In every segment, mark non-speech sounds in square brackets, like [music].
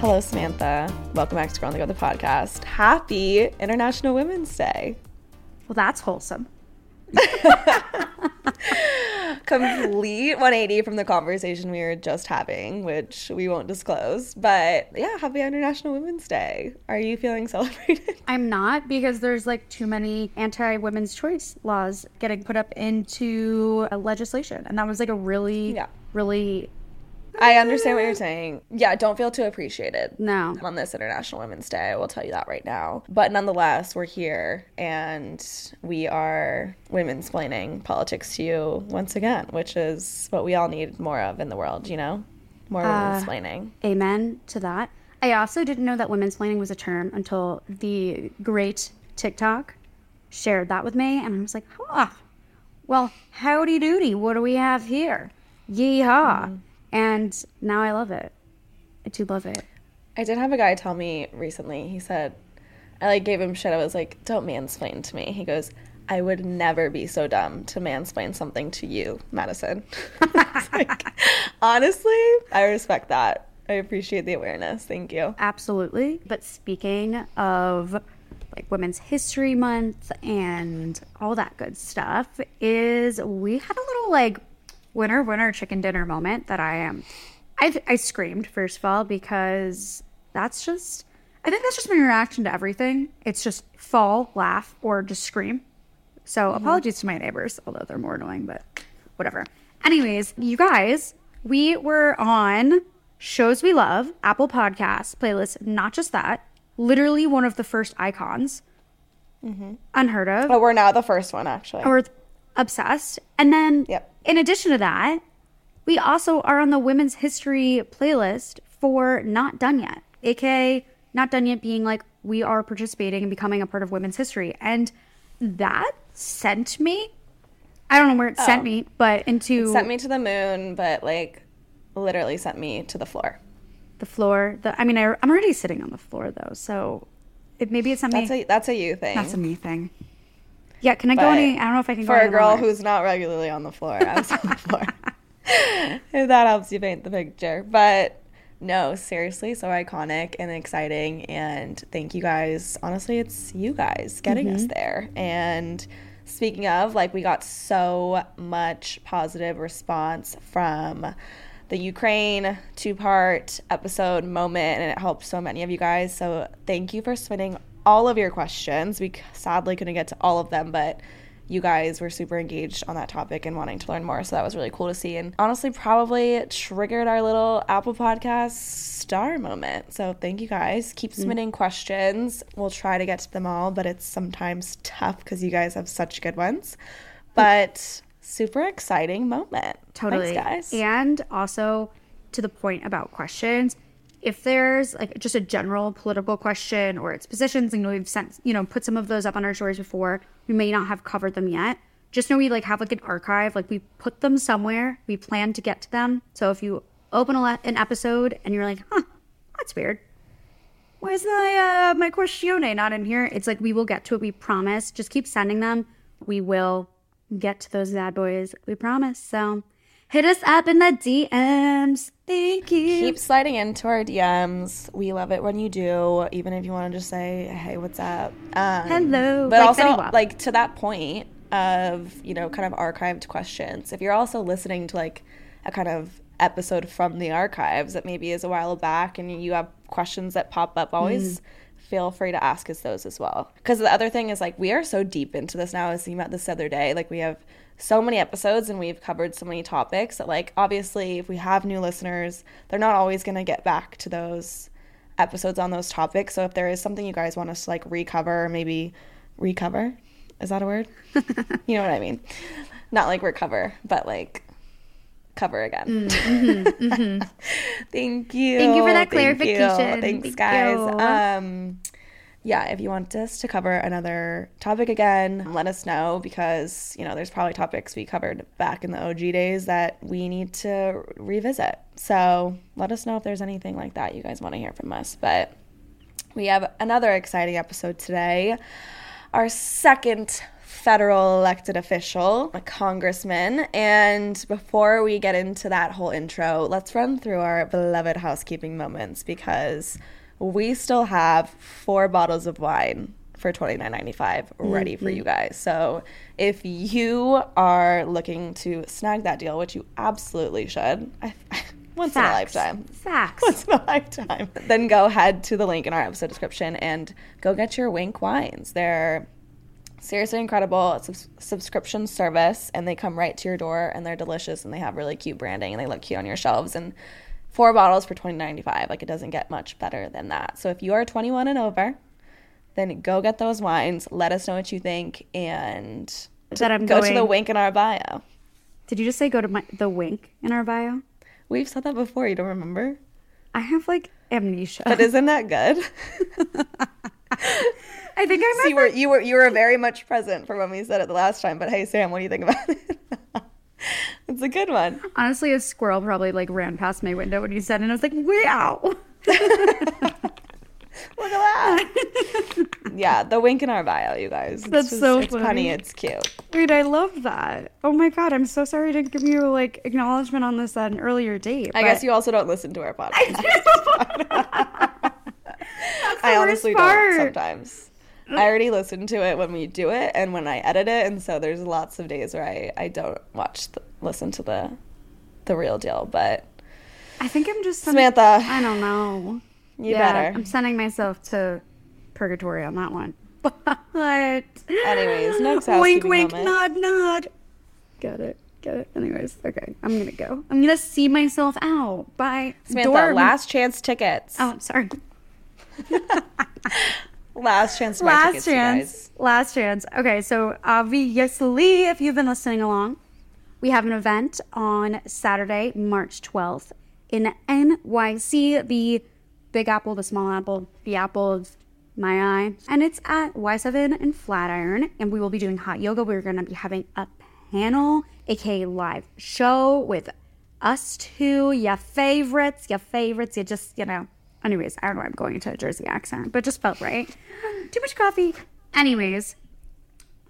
Hello, Samantha. Welcome back to Girl on the Gov, the podcast. Happy International Women's Day. Well, that's wholesome. [laughs] Complete 180 from the conversation we were just having, which we won't disclose. But yeah, happy International Women's Day. Are you feeling celebrated? [laughs] I'm not because there's like too many anti women's choice laws getting put up into uh, legislation. And that was like a really, Yeah. really, I understand what you're saying. Yeah, don't feel too appreciated. no. on this International Women's Day. I will tell you that right now. But nonetheless, we're here and we are women's explaining politics to you once again, which is what we all need more of in the world, you know? More women's uh, explaining. Amen to that. I also didn't know that women's planning was a term until the great TikTok shared that with me. And I was like, huh. Well, howdy doody. What do we have here? Yeehaw. Mm-hmm. And now I love it. I do love it. I did have a guy tell me recently, he said, I like gave him shit. I was like, don't mansplain to me. He goes, I would never be so dumb to mansplain something to you, Madison. [laughs] Like, honestly, I respect that. I appreciate the awareness. Thank you. Absolutely. But speaking of like Women's History Month and all that good stuff, is we had a little like winner winner chicken dinner moment that I am. I I screamed first of all because that's just I think that's just my reaction to everything. It's just fall, laugh, or just scream. So mm-hmm. apologies to my neighbors, although they're more annoying, but whatever. Anyways, you guys, we were on shows we love, Apple Podcasts playlist. Not just that, literally one of the first icons, mm-hmm. unheard of, But we're now the first one, actually. or obsessed. And then, Yep. in addition to that, we also are on the Women's History playlist for Not Done Yet, aka Not Done Yet being like we are participating and becoming a part of women's history. And that sent me, I don't know where it oh. sent me, but into sent me to the moon, but like literally sent me to the floor. the floor. The, I mean, I, I'm already sitting on the floor though, so it, maybe it's something. That's a that's a you thing. that's a me thing. Yeah, can I go any? I don't know if I can for a girl who's not regularly on the floor. I was on the floor. if that helps you paint the picture, but no, seriously, so iconic and exciting, and thank you guys. Honestly, it's you guys getting us Mm-hmm. there. And speaking of, like, we got so much positive response from the Ukraine two part episode moment, and it helped so many of you guys. So, thank you for submitting all of your questions. We sadly couldn't get to all of them, but you guys were super engaged on that topic and wanting to learn more. So, that was really cool to see. And honestly, probably triggered our little Apple Podcast star moment. So, thank you guys. Keep mm-hmm. submitting questions. We'll try to get to them all, but it's sometimes tough because you guys have such good ones. [laughs] But super exciting moment. Totally. Thanks, guys. And also to the point about questions, if there's like just a general political question or its positions, and we've sent, you know, put some of those up on our stories before, we may not have covered them yet. Just know we like have like an archive, like we put them somewhere. We plan to get to them. So if you open a, le- an episode and you're like, huh, that's weird. Why is my uh, my questione not in here? It's like we will get to it. We promise. Just keep sending them. We will get to those bad boys. We promise. So hit us up in the DMs. Thank you. Keep sliding into our DMs. We love it when you do, even if you want to just say, "Hey, what's up?" Um, Hello. But Like also, like to that point of you know, kind of archived questions. If you're also listening to like a kind of episode from the archives that maybe is a while back, and you have questions that pop up, always feel free to ask us those as well. Because the other thing is like we are so deep into this now. I was thinking about this the other day. Like we have so many episodes and we've covered so many topics that like obviously if we have new listeners, they're not always gonna get back to those episodes on those topics. So if there is something you guys want us to like recover, maybe recover. Is that a word? [laughs] you know what I mean? Not like recover, but like cover again. [laughs] Mm-hmm, Thank you. Thank you for that Thank clarification. Thanks, Thank guys. you. Um, yeah, if you want us to cover another topic again, let us know because you know there's probably topics we covered back in the OG days that we need to revisit. So let us know if there's anything like that you guys want to hear from us. But we have another exciting episode today. Our second federal elected official, a congressman. And before we get into that whole intro, let's run through our beloved housekeeping moments because we still have four bottles of wine for $29.95 ready for you mm-hmm. guys. So if you are looking to snag that deal, which you absolutely should, I, [laughs] once Facts. in a lifetime Facts. once in a lifetime. Then go head to the link in our episode description and go get your Winc wines. They're seriously incredible. It's a subscription service and they come right to your door and they're delicious and they have really cute branding and they look cute on your shelves and four bottles for twenty ninety five. Like it doesn't get much better than that. So if you are 21 and over, then go get those wines. Let us know what you think and That I'm go to the wink in our bio. Did you just say go to my, the wink in our bio? We've said that before. You don't remember? I have like amnesia. But isn't that good? [laughs] I think I So you were you were you were very much present for when we said it the last time. But hey, Sam, what do you think about it? [laughs] [laughs] it's a good one. Honestly, a squirrel probably like ran past my window when you said it, and I was like, wow. [laughs] Look at that. yeah, the wink in our bio, you guys. It's That's so it's funny. funny. It's cute. Wait, I love that. Oh my god, I'm so sorry to give you like acknowledgement on this at an earlier date. I guess you also don't listen to our [laughs] podcast. I the honestly don't sometimes. I already listen to it when we do it and when I edit it, and so there's lots of days where I, I don't watch the, listen to the the real deal. But I think I'm just Samantha, I don't know. you yeah, better. I'm sending myself to purgatory on that one. [laughs] But Anyways, next [laughs] wink, wink, moment. nod, nod. Get it, get it. Anyways, okay, I'm gonna go. I'm gonna see myself out. Bye. Samantha, Door- last chance tickets. Oh, I'm sorry. [laughs] Last chance last tickets, chance. Last chance. Okay, so obviously, if you've been listening along, we have an event on Saturday, March 12th in NYC, the Big Apple, the Small Apple, the Apple of my eye. And it's at Y7 in Flatiron. And we will be doing hot yoga. We're going to be having a panel, aka live show with us two, your favorites, your favorites. You just, you know. Anyways, I don't know. Why I'm going into a Jersey accent, but just felt right. Too much coffee. Anyways,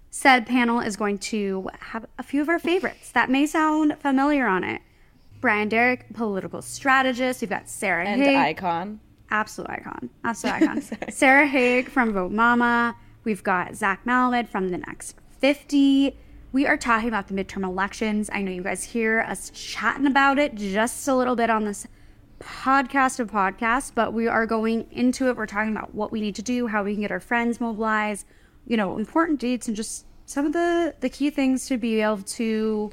said panel is going to have a few of our favorites that may sound familiar on it. Brian Derrick, political strategist. We've got Sarah And Haig, icon. absolute icon, absolute [laughs] icon. Sarah Haig from Vote Mama. We've got Zach Malamed from the Next 50. We are talking about the midterm elections. I know you guys hear us chatting about it just a little bit on this podcast of podcasts, but we are going into it. We're talking about what we need to do, how we can get our friends mobilized, you know, important dates, and just some of the the key things to be able to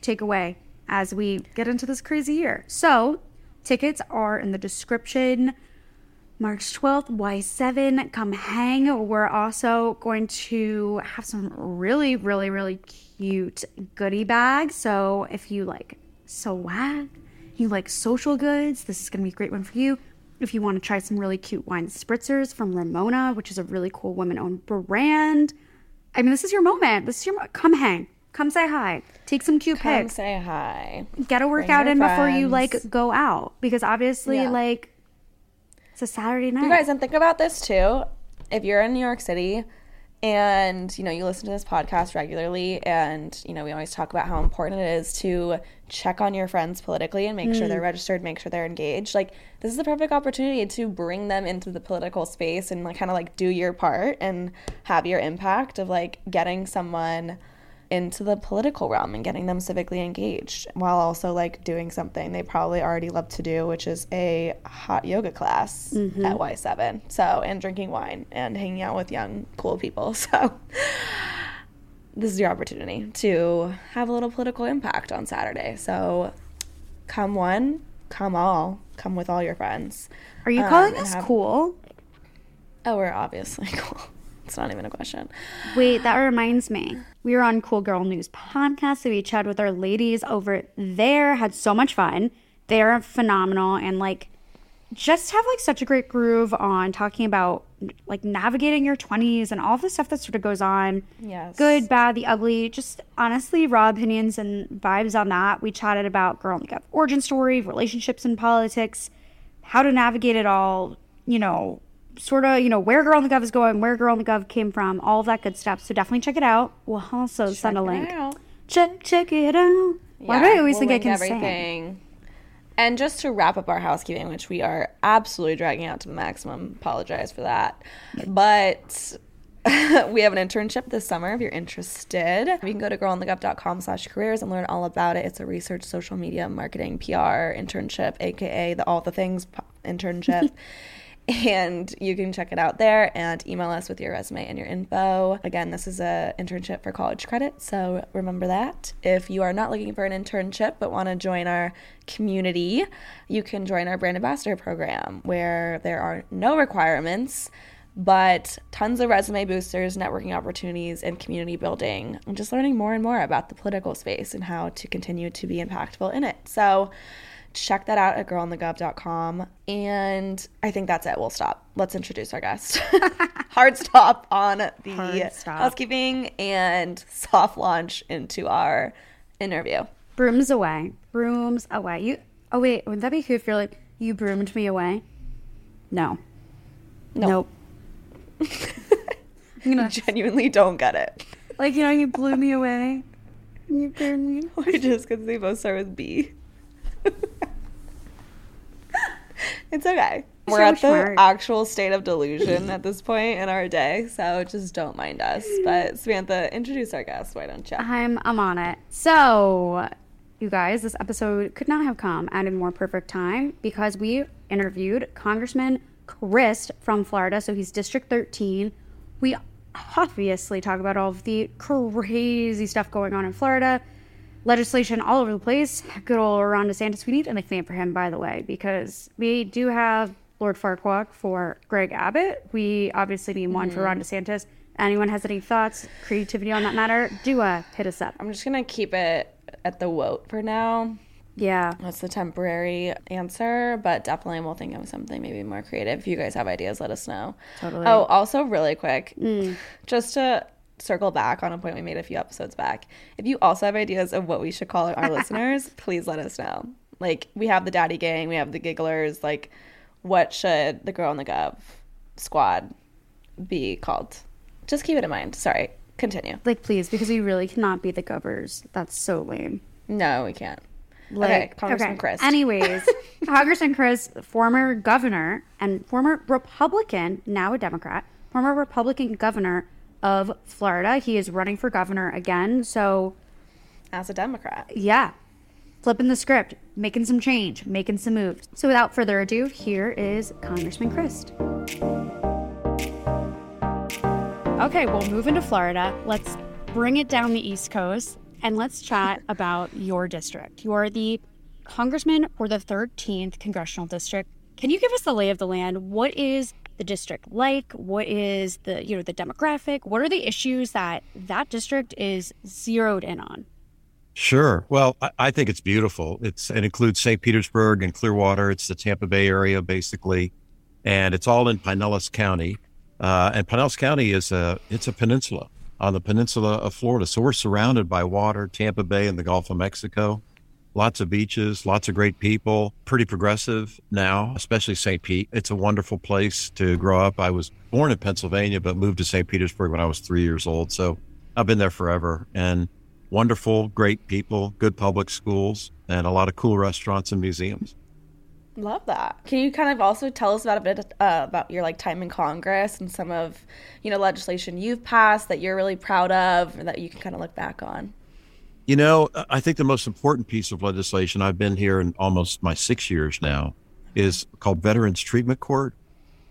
take away as we get into this crazy year. So, tickets are in the description. March 12th, Y7, come hang. We're also going to have some really, really, really cute goodie bags. So, if you like swag, you like social goods, this is going to be a great one for you. If you want to try some really cute wine spritzers from Ramona, which is a really cool women owned brand. I mean, this is your moment. This is your mo- come hang. Come say hi. Take some cute Come pics say hi. get a workout in before you like go out because obviously Yeah. like it's a Saturday night. You guys, and think about this too. If you're in New York City and you know you listen to this podcast regularly and you know we always talk about how important it is to check on your friends politically and make sure they're mm. registered make sure they're engaged. Like this is the perfect opportunity to bring them into the political space and like kind of like do your part and have your impact of like getting someone into the political realm and getting them civically engaged while also like doing something they probably already love to do, which is a hot yoga class Mm-hmm. at Y7. So, and drinking wine and hanging out with young, cool people. [laughs] So, this is your opportunity to have a little political impact on Saturday. So, come one, come all, come with all your friends. Are you Um, calling us have- cool? Oh, we're obviously [laughs] cool. It's not even a question. Wait, that reminds me. We were on Cool Girl News podcast. So we chatted with our ladies over there, had so much fun. They're phenomenal and like just have like such a great groove on talking about like navigating your 20s and all the stuff that sort of goes on. Yes. Good, bad, the ugly. Just honestly, raw opinions and vibes on that. We chatted about Girl Gov origin story, relationships and politics, how to navigate it all, you know, sort of, you know, where Girl on the Gov is going, where Girl on the Gov came from, all of that good stuff. So definitely check it out. We'll also send a link. out. Check check it out. Why do I always we'll think I can sing? everything. And just to wrap up our housekeeping, which we are absolutely dragging out to the maximum, apologize for that. But [laughs] we have an internship this summer if you're interested. You can go to girlonthegov.com slash careers and learn all about it. It's a research, social media, marketing, PR internship, aka the all the things internship. [laughs] and you can check it out there and email us with your resume and your info. Again, this is a internship for college credit, so remember that. If you are not looking for an internship but want to join our community, you can join our brand ambassador program where there are no requirements but tons of resume boosters, networking opportunities, and community building, and just learning more and more about the political space and how to continue to be impactful in it. So, check that out at girlonthegov.com. And I think that's it. We'll stop. Let's introduce our guest. [laughs] Hard stop on the stop. housekeeping and soft launch into our interview. Brooms away. Brooms away. You. Oh wait, wouldn't that be cool if you're like you broomed me away? No. No. Nope. [laughs] I'm gonna Genuinely don't get it. like you know you blew me away. [laughs] You burned me. Or just because they both start with B. it's okay. We're So at the smart. actual state of delusion at this point in our day, so just don't mind us. But Samantha, introduce our guest, why don't you? I'm I'm on it. So, you guys, this episode could not have come at a more perfect time because we interviewed Congressman Crist from Florida. So he's District 13. We obviously talk about all of the crazy stuff going on in Florida, legislation all over the place. Good old Ron DeSantis. We need a nickname for him, by the way, because we do have Lord Farquaad for Greg Abbott. We obviously need one for Ron DeSantis. Anyone has any thoughts, creativity on that matter? Do uh, hit us up. I'm just gonna keep it at the vote for now. Yeah. That's the temporary answer, but definitely we'll think of something maybe more creative. If you guys have ideas, let us know. Totally. Oh, also, really quick, just to circle back on a point we made a few episodes back. If you also have ideas of what we should call our [laughs] listeners, please let us know. Like, we have the Daddy Gang, we have the Gigglers. Like, what should the Girl on the Gov squad be called? Just keep it in mind. Sorry, continue. Like, please, because we really cannot be the govers. That's so lame. No, we can't. Like, okay, Congressman Crist. Anyways, [laughs] Congressman Crist, former governor and former Republican, now a Democrat, former Republican governor of Florida. He is running for governor again. So, As a Democrat. yeah, flipping the script, making some change, making some moves. So, without further ado, here is Congressman Crist. Okay, we'll move into Florida. Let's bring it down the East Coast and let's chat [laughs] about your district. You are the congressman for the 13th congressional district. Can you give us the lay of the land? What is the district like? What is the, you know, the demographic? What are the issues that that district is zeroed in on? Sure. Well, I, I think it's beautiful. It's it includes St. Petersburg and Clearwater. It's the Tampa Bay area basically, and it's all in Pinellas County. Uh, and Pinellas County is a it's a peninsula on the peninsula of Florida. So we're surrounded by water, Tampa Bay and the Gulf of Mexico. Lots of beaches, lots of great people, pretty progressive now, especially St. Pete. It's a wonderful place to grow up. I was born in Pennsylvania, but moved to St. Petersburg when I was three years old. So I've been there forever. And wonderful, great people, good public schools, and a lot of cool restaurants and museums. Love that. Can you kind of also tell us about a bit uh, about your like time in Congress and some of you know legislation you've passed that you're really proud of that you can kind of look back on? You know, I think the most important piece of legislation I've been here in almost my six years now is called Veterans Treatment Court.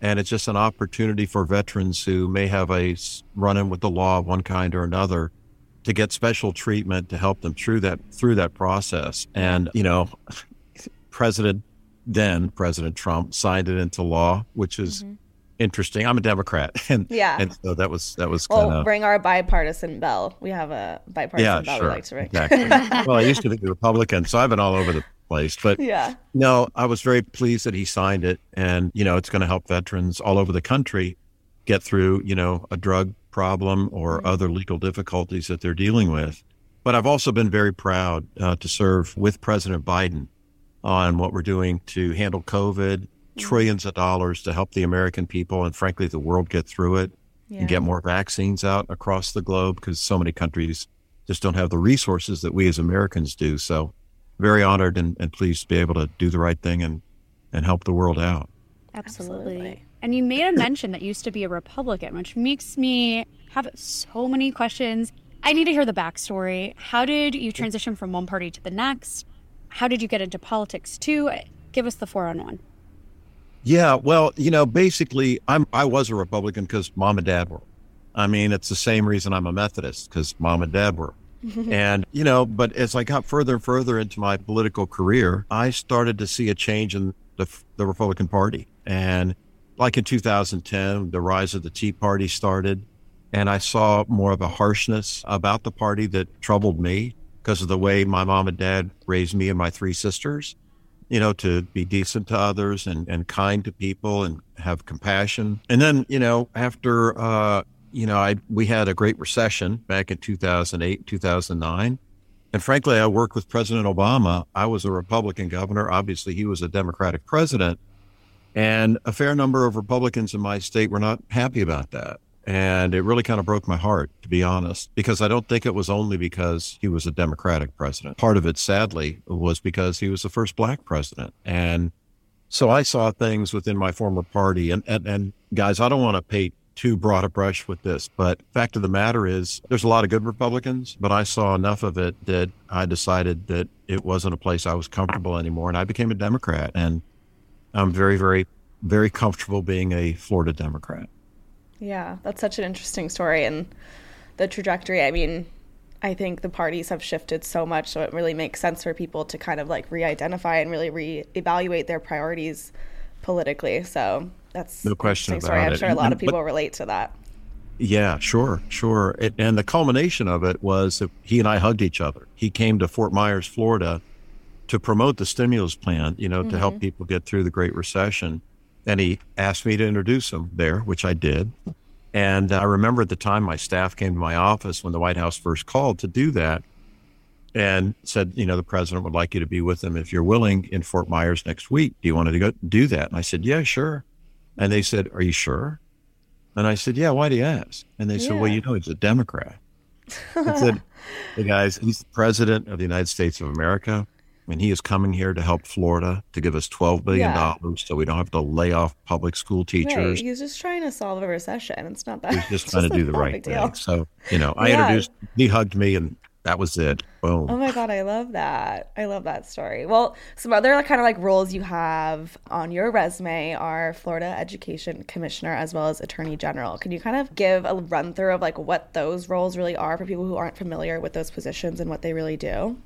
And it's just an opportunity for veterans who may have a run in with the law of one kind or another to get special treatment to help them through that through that process. And, you know, [laughs] President then President Trump signed it into law, which is mm-hmm. Interesting. I'm a Democrat, [laughs] and yeah, and so that was that was kind of. Well, bring our bipartisan bell. We have a bipartisan yeah, bell sure. we like to ring. Exactly. [laughs] well, I used to be a Republican, so I've been all over the place. But yeah, no, I was very pleased that he signed it, and you know, it's going to help veterans all over the country get through you know a drug problem or mm-hmm. other legal difficulties that they're dealing with. But I've also been very proud uh, to serve with President Biden on what we're doing to handle COVID. Mm-hmm. trillions of dollars to help the American people and frankly the world get through it yeah. and get more vaccines out across the globe because so many countries just don't have the resources that we as Americans do. So very honored and, and pleased to be able to do the right thing and, and help the world out. Absolutely. Absolutely. And you made a mention that you used to be a Republican, which makes me have so many questions. I need to hear the backstory. How did you transition from one party to the next? How did you get into politics too? Give us the four on one. Yeah, well, you know, basically, I'm I was a Republican because mom and dad were. I mean, it's the same reason I'm a Methodist because mom and dad were. [laughs] and you know, but as I got further and further into my political career, I started to see a change in the the Republican Party, and like in 2010, the rise of the Tea Party started, and I saw more of a harshness about the party that troubled me because of the way my mom and dad raised me and my three sisters, you know, to be decent to others and, and kind to people and have compassion. And then, you know, after, uh, you know, I, we had a great recession back in 2008, 2009. And frankly, I worked with President Obama. I was a Republican governor. Obviously, he was a Democratic president. And a fair number of Republicans in my state were not happy about that. And it really kind of broke my heart, to be honest, because I don't think it was only because he was a Democratic president. Part of it, sadly, was because he was the first black president. And so I saw things within my former party. And, and, and guys, I don't want to paint too broad a brush with this, but fact of the matter is there's a lot of good Republicans, but I saw enough of it that I decided that it wasn't a place I was comfortable anymore. And I became a Democrat. And I'm very, very, very comfortable being a Florida Democrat. Yeah, that's such an interesting story and the trajectory. I mean, I think the parties have shifted so much, so it really makes sense for people to kind of like re-identify and really re-evaluate their priorities politically. So that's no question about story. it. I'm sure a lot of people but, relate to that. Yeah, sure, sure. It, and the culmination of it was that he and I hugged each other. He came to Fort Myers, Florida, to promote the stimulus plan, you know, mm-hmm. to help mm-hmm. people get through the Great Recession. And he asked me to introduce him there, which I did. And I remember at the time my staff came to my office when the White House first called to do that and said, you know, the president would like you to be with him if you're willing in Fort Myers next week. Do you want to go do that? And I said, yeah, sure. And they said, are you sure? And I said, yeah, why do you ask? And they yeah. said, well, you know, he's a Democrat. I said, [laughs] hey guys, he's the president of the United States of America and he is coming here to help Florida to give us twelve billion dollars, yeah. so we don't have to lay off public school teachers. Right. He's just trying to solve a recession. It's not that. He's just [laughs] trying to do the right thing. So you know, I yeah. introduced. He hugged me, and that was it. Boom. Oh my god, I love that. I love that story. Well, some other kind of like roles you have on your resume are Florida Education Commissioner as well as Attorney General. Can you kind of give a run through of like what those roles really are for people who aren't familiar with those positions and what they really do?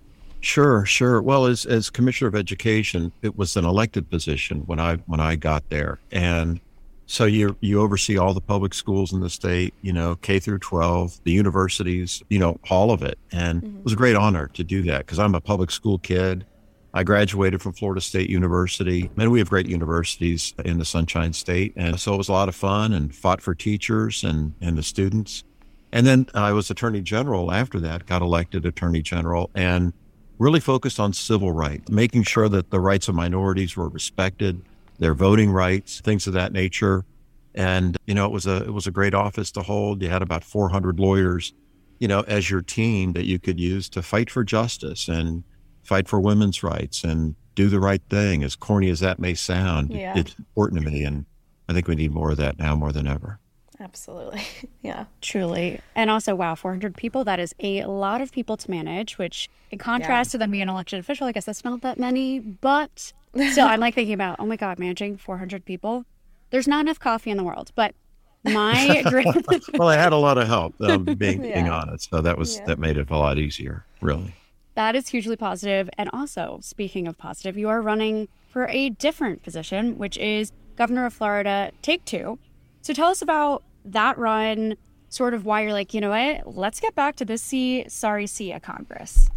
Sure, sure. Well, as as commissioner of education, it was an elected position when I when I got there, and so you you oversee all the public schools in the state, you know, K through 12, the universities, you know, all of it, and mm-hmm. it was a great honor to do that because I'm a public school kid. I graduated from Florida State University, and we have great universities in the Sunshine State, and so it was a lot of fun and fought for teachers and and the students. And then I was Attorney General after that, got elected Attorney General, and really focused on civil rights, making sure that the rights of minorities were respected, their voting rights, things of that nature. And you know, it was a it was a great office to hold. You had about 400 lawyers, you know, as your team that you could use to fight for justice and fight for women's rights and do the right thing. As corny as that may sound, Yeah. it's important to me. And I think we need more of that now more than ever. Absolutely. [laughs] yeah. Truly. And also, wow, 400 people, that is a lot of people to manage, which in contrast to them being an elected official, I guess that's not that many. But still, I'm like thinking about, oh my God, managing 400 people. There's not enough coffee in the world. But my [laughs] great, [laughs] Well, I had a lot of help, um, being, being Yeah. honest. So that was Yeah. that made it a lot easier, really. that is hugely positive. And also, speaking of positive, you are running for a different position, which is governor of Florida, take two. So tell us about that run, sort of why you're like, you know what, let's get back to this see, sorry, see at Congress.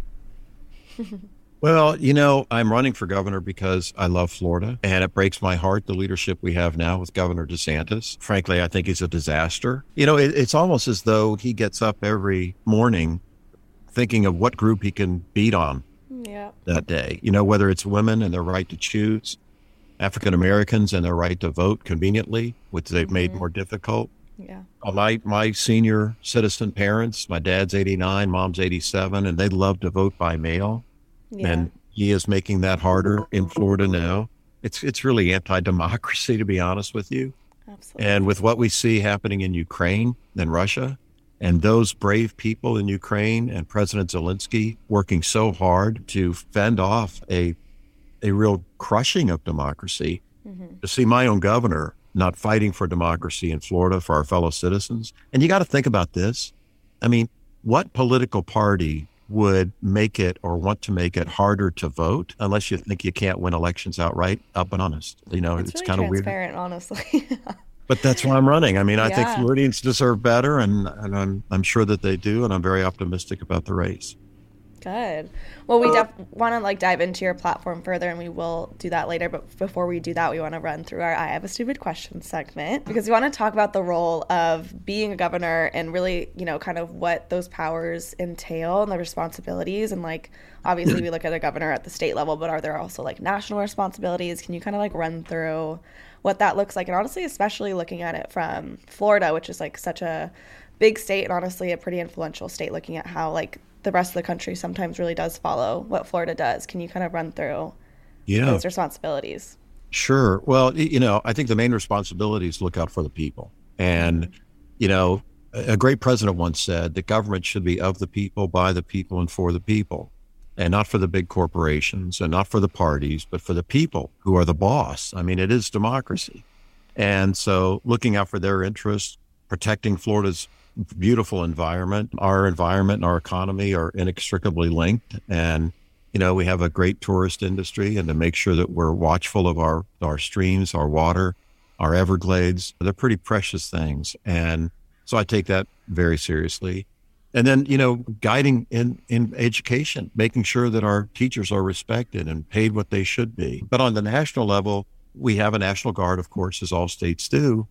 [laughs] Well, you know, I'm running for governor because I love Florida and it breaks my heart the leadership we have now with Governor DeSantis. Frankly, I think he's a disaster. You know, it, it's almost as though he gets up every morning thinking of what group he can beat on Yeah. that day. You know, whether it's women and their right to choose, African Americans and their right to vote conveniently, which they've made mm-hmm. more difficult. Yeah. Uh, my my senior citizen parents, my dad's 89, mom's 87, and they love to vote by mail Yeah. and he is making that harder in Florida now. It's it's really anti-democracy, to be honest with you. Absolutely. And with what we see happening in Ukraine and Russia, and those brave people in Ukraine and President Zelensky working so hard to fend off a a real crushing of democracy, to see my own governor not fighting for democracy in Florida for our fellow citizens. And you got to think about this. I mean, what political party would make it or want to make it harder to vote unless you think you can't win elections outright? Up and honest, you know, it's, it's, really kind of weird. transparent, honestly. [laughs] But that's why I'm running. I mean, I think Floridians deserve better, and, and I'm I'm sure that they do, and I'm very optimistic about the race. Good. Well, we uh, def- want to like dive into your platform further, and we will do that later. But before we do that, we want to run through our "I Have a Stupid Question" segment because we want to talk about the role of being a governor and really, you know, kind of what those powers entail and the responsibilities. And like, obviously, we look at a governor at the state level, but are there also like national responsibilities? Can you kind of like run through what that looks like? And honestly, especially looking at it from Florida, which is like such a big state and honestly a pretty influential state looking at how like the rest of the country sometimes really does follow what Florida does. Can you kind of run through Yeah, those responsibilities? Sure. Well, you know, I think the main responsibility is look out for the people. And, you know, a great president once said that government should be of the people, by the people, and for the people, and not for the big corporations and not for the parties, but for the people who are the boss. I mean, it is democracy. And so looking out for their interests, protecting Florida's beautiful environment, our environment and our economy are inextricably linked. And you know, we have a great tourist industry and to make sure that we're watchful of our, our streams, our water, our Everglades. They're pretty precious things. And so I take that very seriously. And then, you know, guiding in, in education, making sure that our teachers are respected and paid what they should be. But on the national level, we have a National Guard, of course, as all states do.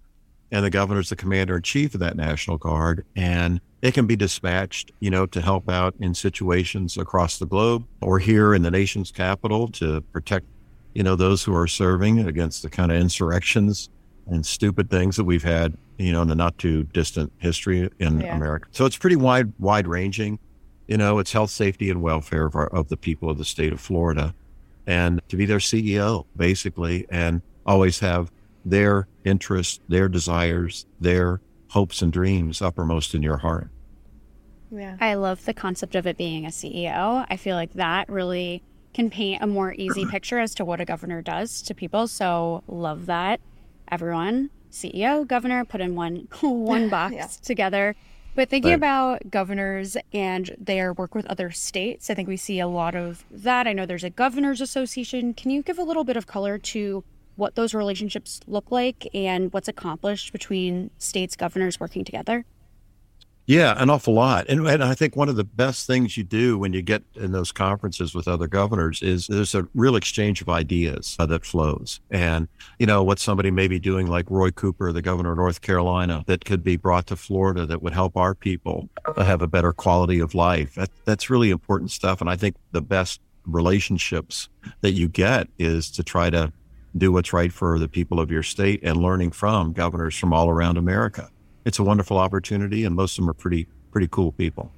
And the governor's the commander in chief of that National Guard. And it can be dispatched, you know, to help out in situations across the globe or here in the nation's capital to protect, you know, those who are serving against the kind of insurrections and stupid things that we've had, you know, in the not too distant history in Yeah. America. So it's pretty wide, wide ranging. You know, it's health, safety, and welfare of, our, of the people of the state of Florida, and to be their CEO basically, and always have their interests, their desires, their hopes and dreams uppermost in your heart. Yeah. I love the concept of it being a CEO. I feel like that really can paint a more easy [clears throat] picture as to what a governor does to people. So love that. Everyone, CEO, governor, put in one [laughs] one box [laughs] Yeah. together. But thinking Right. about governors and their work with other states, I think we see a lot of that. I know there's a governors association. Can you give a little bit of color to what those relationships look like and what's accomplished between states governors working together? Yeah, an awful lot. And, and I think one of the best things you do when you get in those conferences with other governors is there's a real exchange of ideas uh, that flows. And, you know, what somebody may be doing, like Roy Cooper, the governor of North Carolina, that could be brought to Florida that would help our people have a better quality of life. That, that's really important stuff. And I think the best relationships that you get is to try to do what's right for the people of your state and learning from governors from all around America it's a wonderful opportunity, and most of them are pretty pretty cool people.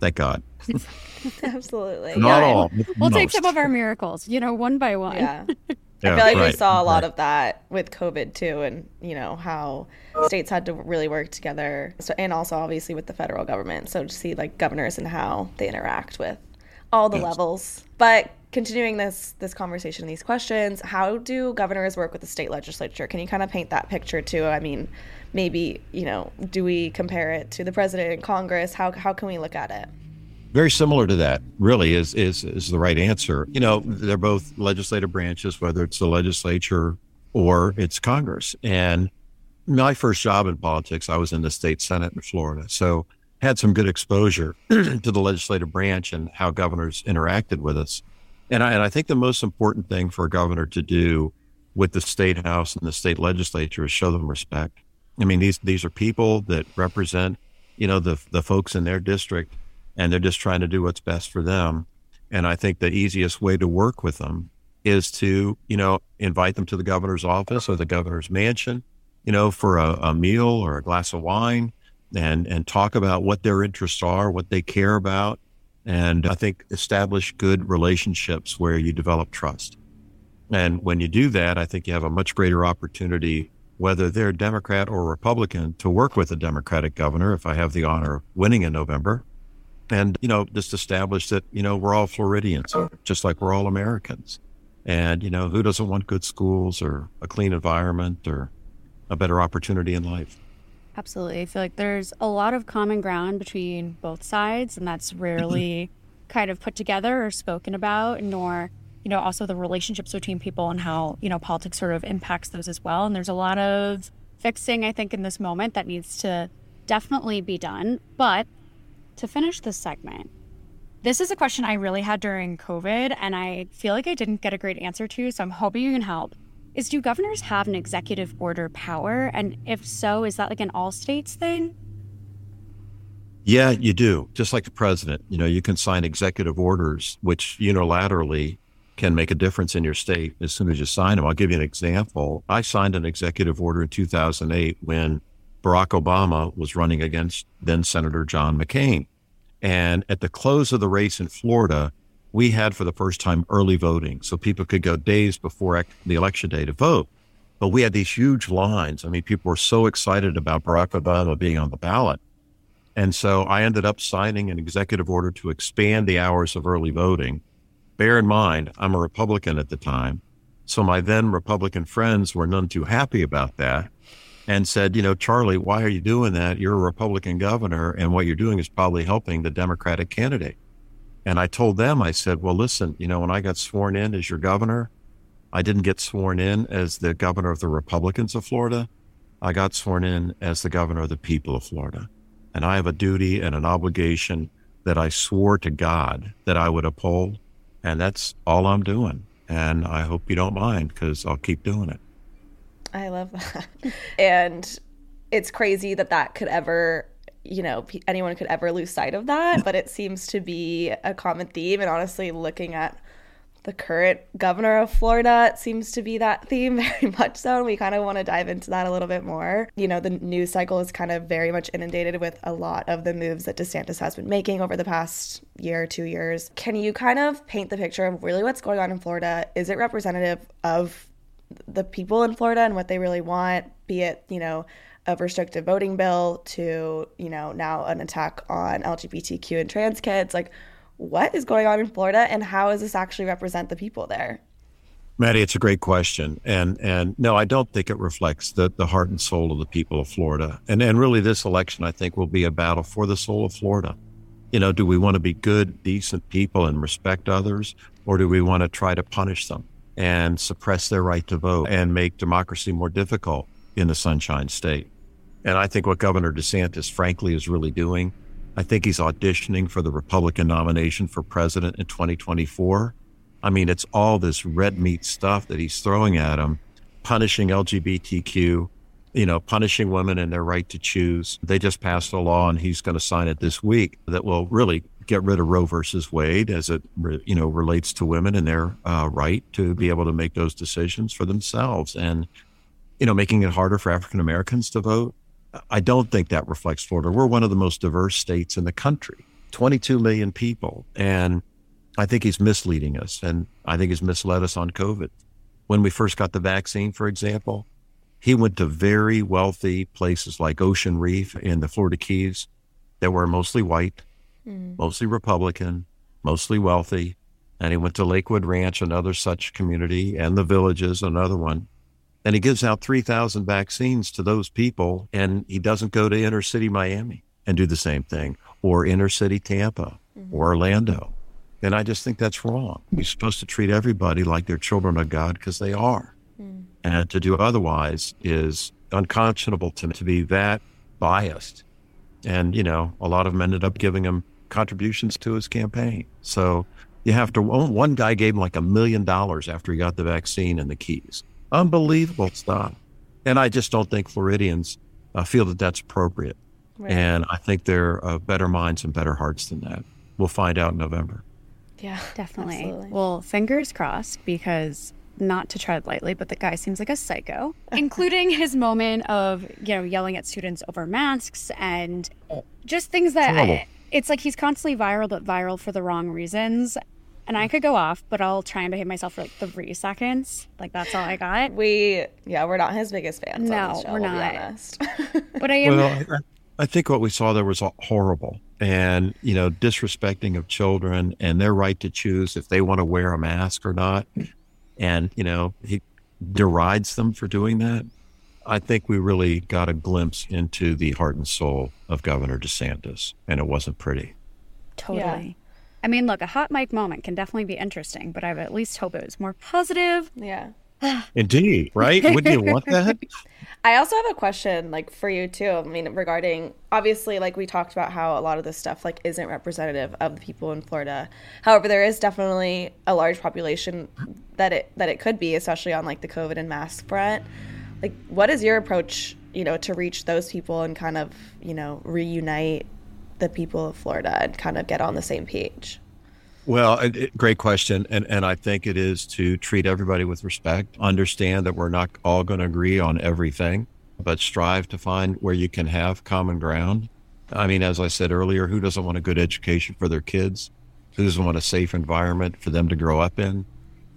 Thank God. [laughs] Absolutely. Not yeah. all. We'll take some of our miracles, you know, one by one. Yeah. [laughs] Yeah, I feel like we saw a lot right. of that with COVID too, and you know how states had to really work together, so, and also obviously with the federal government. So to see like governors and how they interact with all the Yes. levels. But continuing this this conversation, these questions, how do governors work with the state legislature? Can you kind of paint that picture too? I mean, maybe you know, do we compare it to the president and Congress? How how can we look at it? Very similar to that, really, is, is is the right answer. You know, they're both legislative branches, whether it's the legislature or it's Congress. And my first job in politics, I was in the state senate in Florida, so had some good exposure [clears throat] to the legislative branch and how governors interacted with us. And I, and I think the most important thing for a governor to do with the state house and the state legislature is show them respect. I mean, these these are people that represent, you know, the the folks in their district, and they're just trying to do what's best for them. And I think the easiest way to work with them is to, you know, invite them to the governor's office or the governor's mansion, you know, for a, a meal or a glass of wine, and and talk about what their interests are, what they care about, and I think establish good relationships where you develop trust. And when you do that, I think you have a much greater opportunity, whether they're Democrat or Republican, to work with a Democratic governor if I have the honor of winning in November. And, you know, just establish that, you know, we're all Floridians, just like we're all Americans. And, you know, who doesn't want good schools or a clean environment or a better opportunity in life? Absolutely. I feel like there's a lot of common ground between both sides, and that's rarely [clears throat] kind of put together or spoken about, nor, you know, also the relationships between people and how, you know, politics sort of impacts those as well. And there's a lot of fixing, I think, in this moment that needs to definitely be done. But to finish this segment, this is a question I really had during COVID, and I feel like I didn't get a great answer to, so I'm hoping you can help. Is do governors have an executive order power? And if so, is that like an all states thing? Yeah, you do. Just like the president, you know, you can sign executive orders, which unilaterally can make a difference in your state as soon as you sign them. I'll give you an example. I signed an executive order in 2008 when Barack Obama was running against then Senator John McCain. And at the close of the race in Florida, we had for the first time early voting. So people could go days before the election day to vote. But we had these huge lines. I mean, people were so excited about Barack Obama being on the ballot. And so I ended up signing an executive order to expand the hours of early voting. Bear in mind, I'm a Republican at the time. So my then Republican friends were none too happy about that and said, you know, Charlie, why are you doing that? You're a Republican governor, and what you're doing is probably helping the Democratic candidate. And I told them, I said, well, listen, you know, when I got sworn in as your governor, I didn't get sworn in as the governor of the Republicans of Florida. I got sworn in as the governor of the people of Florida. And I have a duty and an obligation that I swore to God that I would uphold. And that's all I'm doing. And I hope you don't mind because I'll keep doing it. I love that. [laughs] and it's crazy that that could ever, you know, anyone could ever lose sight of that. But it seems to be a common theme. And honestly, looking at the current governor of Florida, seems to be that theme [laughs] very much so. And we kind of want to dive into that a little bit more. You know, the news cycle is kind of very much inundated with a lot of the moves that DeSantis has been making over the past year or two years. Can you kind of paint the picture of really what's going on in Florida? Is it representative of the people in Florida and what they really want, be it, you know, a restrictive voting bill to, you know, now an attack on LGBTQ and trans kids. Like, what is going on in Florida and how does this actually represent the people there? Maddie, it's a great question. And and no, I don't think it reflects the, the heart and soul of the people of Florida. And and really this election I think will be a battle for the soul of Florida. You know, do we want to be good, decent people and respect others, or do we want to try to punish them and suppress their right to vote and make democracy more difficult in the Sunshine State? And I think what Governor DeSantis, frankly, is really doing, I think he's auditioning for the Republican nomination for president in 2024. I mean, it's all this red meat stuff that he's throwing at him, punishing LGBTQ, you know, punishing women and their right to choose. They just passed a law, and he's going to sign it this week that will really get rid of Roe versus Wade as it, you know, relates to women and their uh, right to be able to make those decisions for themselves, and you know, making it harder for African Americans to vote. I don't think that reflects Florida. We're one of the most diverse states in the country. 22 million people. And I think he's misleading us. And I think he's misled us on COVID. When we first got the vaccine, for example, he went to very wealthy places like Ocean Reef in the Florida Keys that were mostly white, mm. mostly Republican, mostly wealthy. And he went to Lakewood Ranch, another such community, and the villages, another one. And he gives out 3,000 vaccines to those people, and he doesn't go to inner city Miami and do the same thing, or inner city Tampa, mm-hmm. or Orlando. And I just think that's wrong. You're supposed to treat everybody like they're children of God because they are. Mm. And to do otherwise is unconscionable to, to be that biased. And, you know, a lot of them ended up giving him contributions to his campaign. So you have to, one guy gave him like a million dollars after he got the vaccine and the keys. Unbelievable stuff. And I just don't think Floridians uh, feel that that's appropriate. Right. And I think they're uh, better minds and better hearts than that. We'll find out in November. Yeah, definitely. Absolutely. Well, fingers crossed because not to tread lightly, but the guy seems like a psycho, including his moment of, you know, yelling at students over masks and just things that I, it's like he's constantly viral, but viral for the wrong reasons. And I could go off, but I'll try and behave myself for like three seconds. Like that's all I got. We, yeah, we're not his biggest fans. No, show, we're we'll not. [laughs] but I am. Well, I think what we saw there was horrible and, you know, disrespecting of children and their right to choose if they want to wear a mask or not. And, you know, he derides them for doing that. I think we really got a glimpse into the heart and soul of Governor DeSantis, and it wasn't pretty. Totally. Yeah. I mean, look, a hot mic moment can definitely be interesting, but I would at least hope it was more positive. Yeah. [sighs] Indeed, right? Wouldn't you want that? [laughs] I also have a question like for you too. I mean, regarding obviously like we talked about how a lot of this stuff like isn't representative of the people in Florida. However, there is definitely a large population that it that it could be, especially on like the COVID and mask front. Like what is your approach, you know, to reach those people and kind of, you know, reunite the people of Florida and kind of get on the same page? Well, it, great question. And, and I think it is to treat everybody with respect, understand that we're not all going to agree on everything, but strive to find where you can have common ground. I mean, as I said earlier, who doesn't want a good education for their kids? Who doesn't want a safe environment for them to grow up in?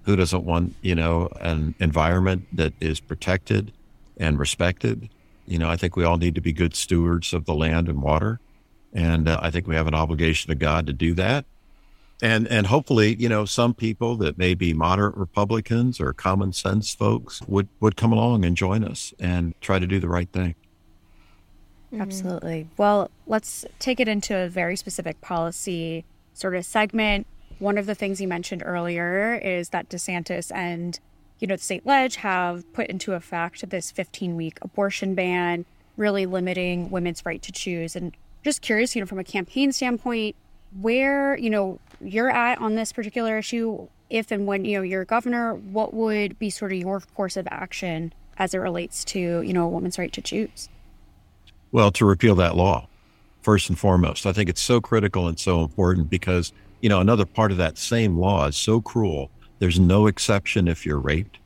Who doesn't want, you know, an environment that is protected and respected? You know, I think we all need to be good stewards of the land and water. And uh, I think we have an obligation to God to do that. And and hopefully you know some people that may be moderate republicans or common sense folks would would come along and join us and try to do the right thing. Mm-hmm. absolutely. Well let's take it into a very specific policy sort of segment. One of the things you mentioned earlier is that desantis and you know the state ledge have put into effect this 15 week abortion ban really limiting women's right to choose and just curious you know from a campaign standpoint where you know you're at on this particular issue if and when you know you're governor what would be sort of your course of action as it relates to you know a woman's right to choose? Well to repeal that law first and foremost. I think it's so critical and so important because you know another part of that same law is so cruel. There's no exception if you're raped.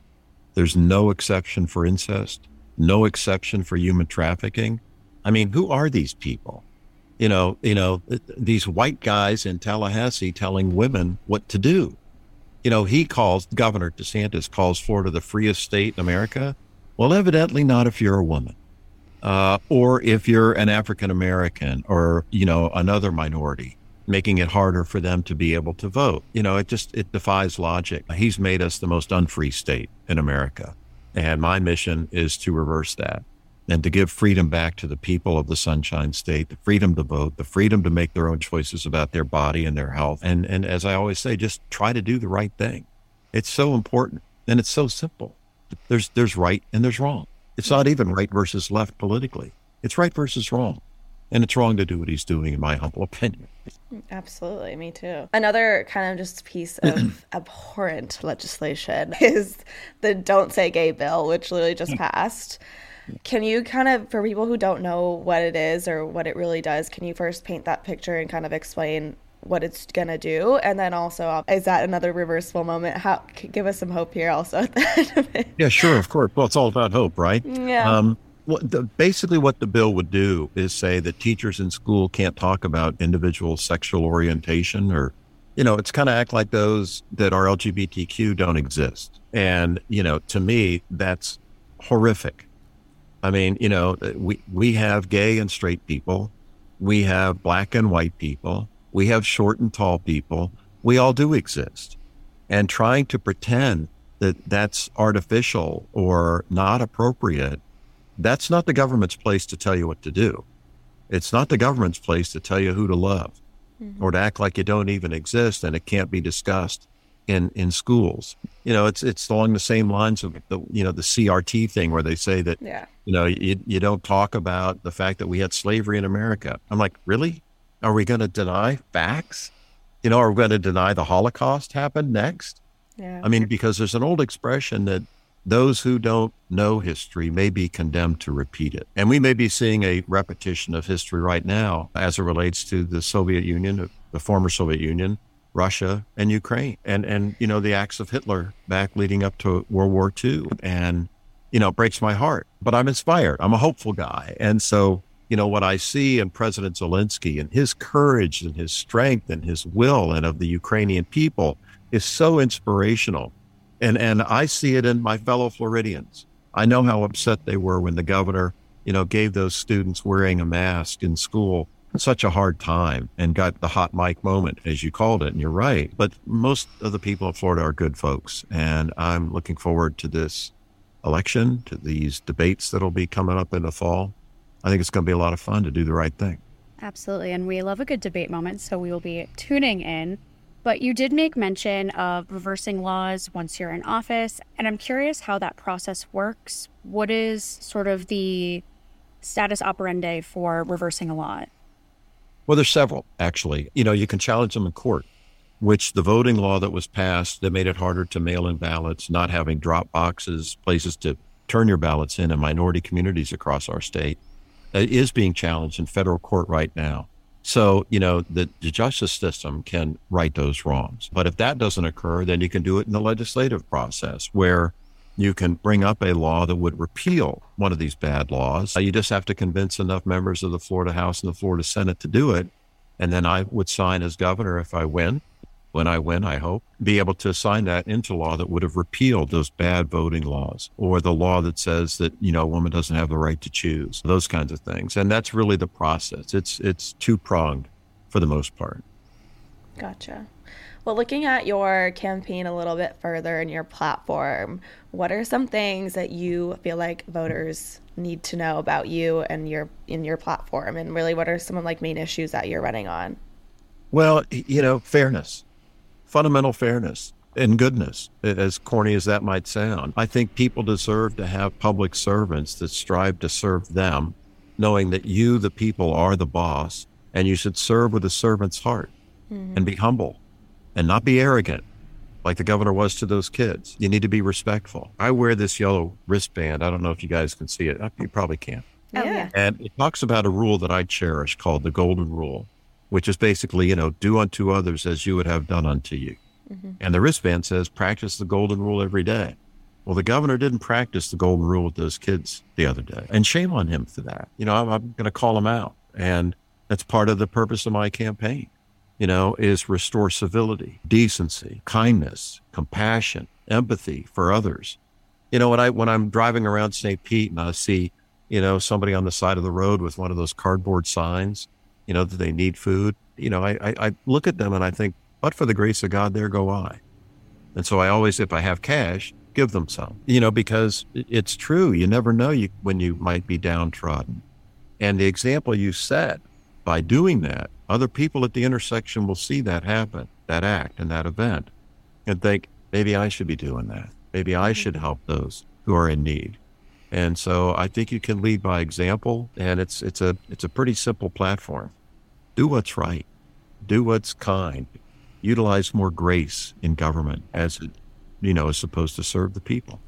There's no exception for incest. No exception for human trafficking. I mean who are these people you know, you know, these white guys in Tallahassee telling women what to do. You know, he calls Governor DeSantis calls Florida the freest state in America. Well, evidently not if you're a woman, uh, or if you're an African American, or you know, another minority, making it harder for them to be able to vote. You know, it just it defies logic. He's made us the most unfree state in America, and my mission is to reverse that and to give freedom back to the people of the Sunshine State, the freedom to vote, the freedom to make their own choices about their body and their health. And, and as I always say, just try to do the right thing. It's so important and it's so simple. There's, there's right and there's wrong. It's not even right versus left politically. It's right versus wrong. And it's wrong to do what he's doing, in my humble opinion. Absolutely, me too. Another kind of just piece of [clears throat] abhorrent legislation [laughs] is the Don't Say Gay bill, which literally just hmm. passed. Can you kind of, for people who don't know what it is or what it really does, can you first paint that picture and kind of explain what it's gonna do, and then also uh, is that another reversible moment? How give us some hope here, also at the [laughs] end of it. Yeah, sure, of course. Well, it's all about hope, right? Yeah. Um, Well, the, basically, what the bill would do is say that teachers in school can't talk about individual sexual orientation or, you know, it's kind of act like those that are LGBTQ don't exist. And, you know, to me, that's horrific. I mean, you know, we, we have gay and straight people, we have black and white people, we have short and tall people. We all do exist. And trying to pretend that that's artificial or not appropriate that's not the government's place to tell you what to do. It's not the government's place to tell you who to love mm-hmm. or to act like you don't even exist and it can't be discussed in in schools. You know, it's it's along the same lines of the you know the CRT thing where they say that yeah. you know you you don't talk about the fact that we had slavery in America. I'm like, really? Are we going to deny facts? You know, are we going to deny the Holocaust happened next? Yeah. I mean, because there's an old expression that those who don't know history may be condemned to repeat it. And we may be seeing a repetition of history right now as it relates to the Soviet Union, the former Soviet Union, Russia, and Ukraine. And, and you know, the acts of Hitler back leading up to World War II. And, you know, it breaks my heart. But I'm inspired. I'm a hopeful guy. And so, you know, what I see in President Zelensky and his courage and his strength and his will and of the Ukrainian people is so inspirational and and I see it in my fellow Floridians. I know how upset they were when the governor, you know, gave those students wearing a mask in school such a hard time and got the hot mic moment, as you called it. And you're right. But most of the people in Florida are good folks. And I'm looking forward to this election, to these debates that'll be coming up in the fall. I think it's going to be a lot of fun to do the right thing. Absolutely. And we love a good debate moment. So we will be tuning in. But you did make mention of reversing laws once you're in office, and I'm curious how that process works. What is sort of the status operandi for reversing a law? Well, there's several, actually. You know, you can challenge them in court, which the voting law that was passed that made it harder to mail in ballots, not having drop boxes, places to turn your ballots in in minority communities across our state, uh, is being challenged in federal court right now. So, you know, the, the, justice system can right those wrongs. But if that doesn't occur, then you can do it in the legislative process where you can bring up a law that would repeal one of these bad laws. You just have to convince enough members of the Florida House and the Florida Senate to do it. And then I would sign as governor if I win when I win, I hope, be able to sign that into law that would have repealed those bad voting laws or the law that says that, you know, a woman doesn't have the right to choose, those kinds of things. And that's really the process. It's it's two pronged for the most part. Gotcha. Well, looking at your campaign a little bit further in your platform, what are some things that you feel like voters need to know about you and your in your platform and really what are some of like main issues that you're running on? Well, you know, fairness fundamental fairness and goodness, as corny as that might sound. I think people deserve to have public servants that strive to serve them, knowing that you, the people, are the boss, and you should serve with a servant's heart mm-hmm. and be humble and not be arrogant like the governor was to those kids. You need to be respectful. I wear this yellow wristband. I don't know if you guys can see it. You probably can. Oh, yeah. And it talks about a rule that I cherish called the golden rule which is basically, you know, do unto others as you would have done unto you. Mm-hmm. And the wristband says, practice the golden rule every day. Well, the governor didn't practice the golden rule with those kids the other day. And shame on him for that. You know, I'm, I'm going to call him out. And that's part of the purpose of my campaign, you know, is restore civility, decency, kindness, compassion, empathy for others. You know, when I when I'm driving around St. Pete and I see, you know, somebody on the side of the road with one of those cardboard signs you know, that they need food. You know, I, I, I look at them and I think, but for the grace of God, there go I. And so I always, if I have cash, give them some, you know, because it's true. You never know you, when you might be downtrodden. And the example you set by doing that, other people at the intersection will see that happen, that act and that event, and think, maybe I should be doing that. Maybe I mm-hmm. should help those who are in need. And so I think you can lead by example, and it's it's a it's a pretty simple platform. Do what's right, do what's kind, utilize more grace in government as it you know is supposed to serve the people.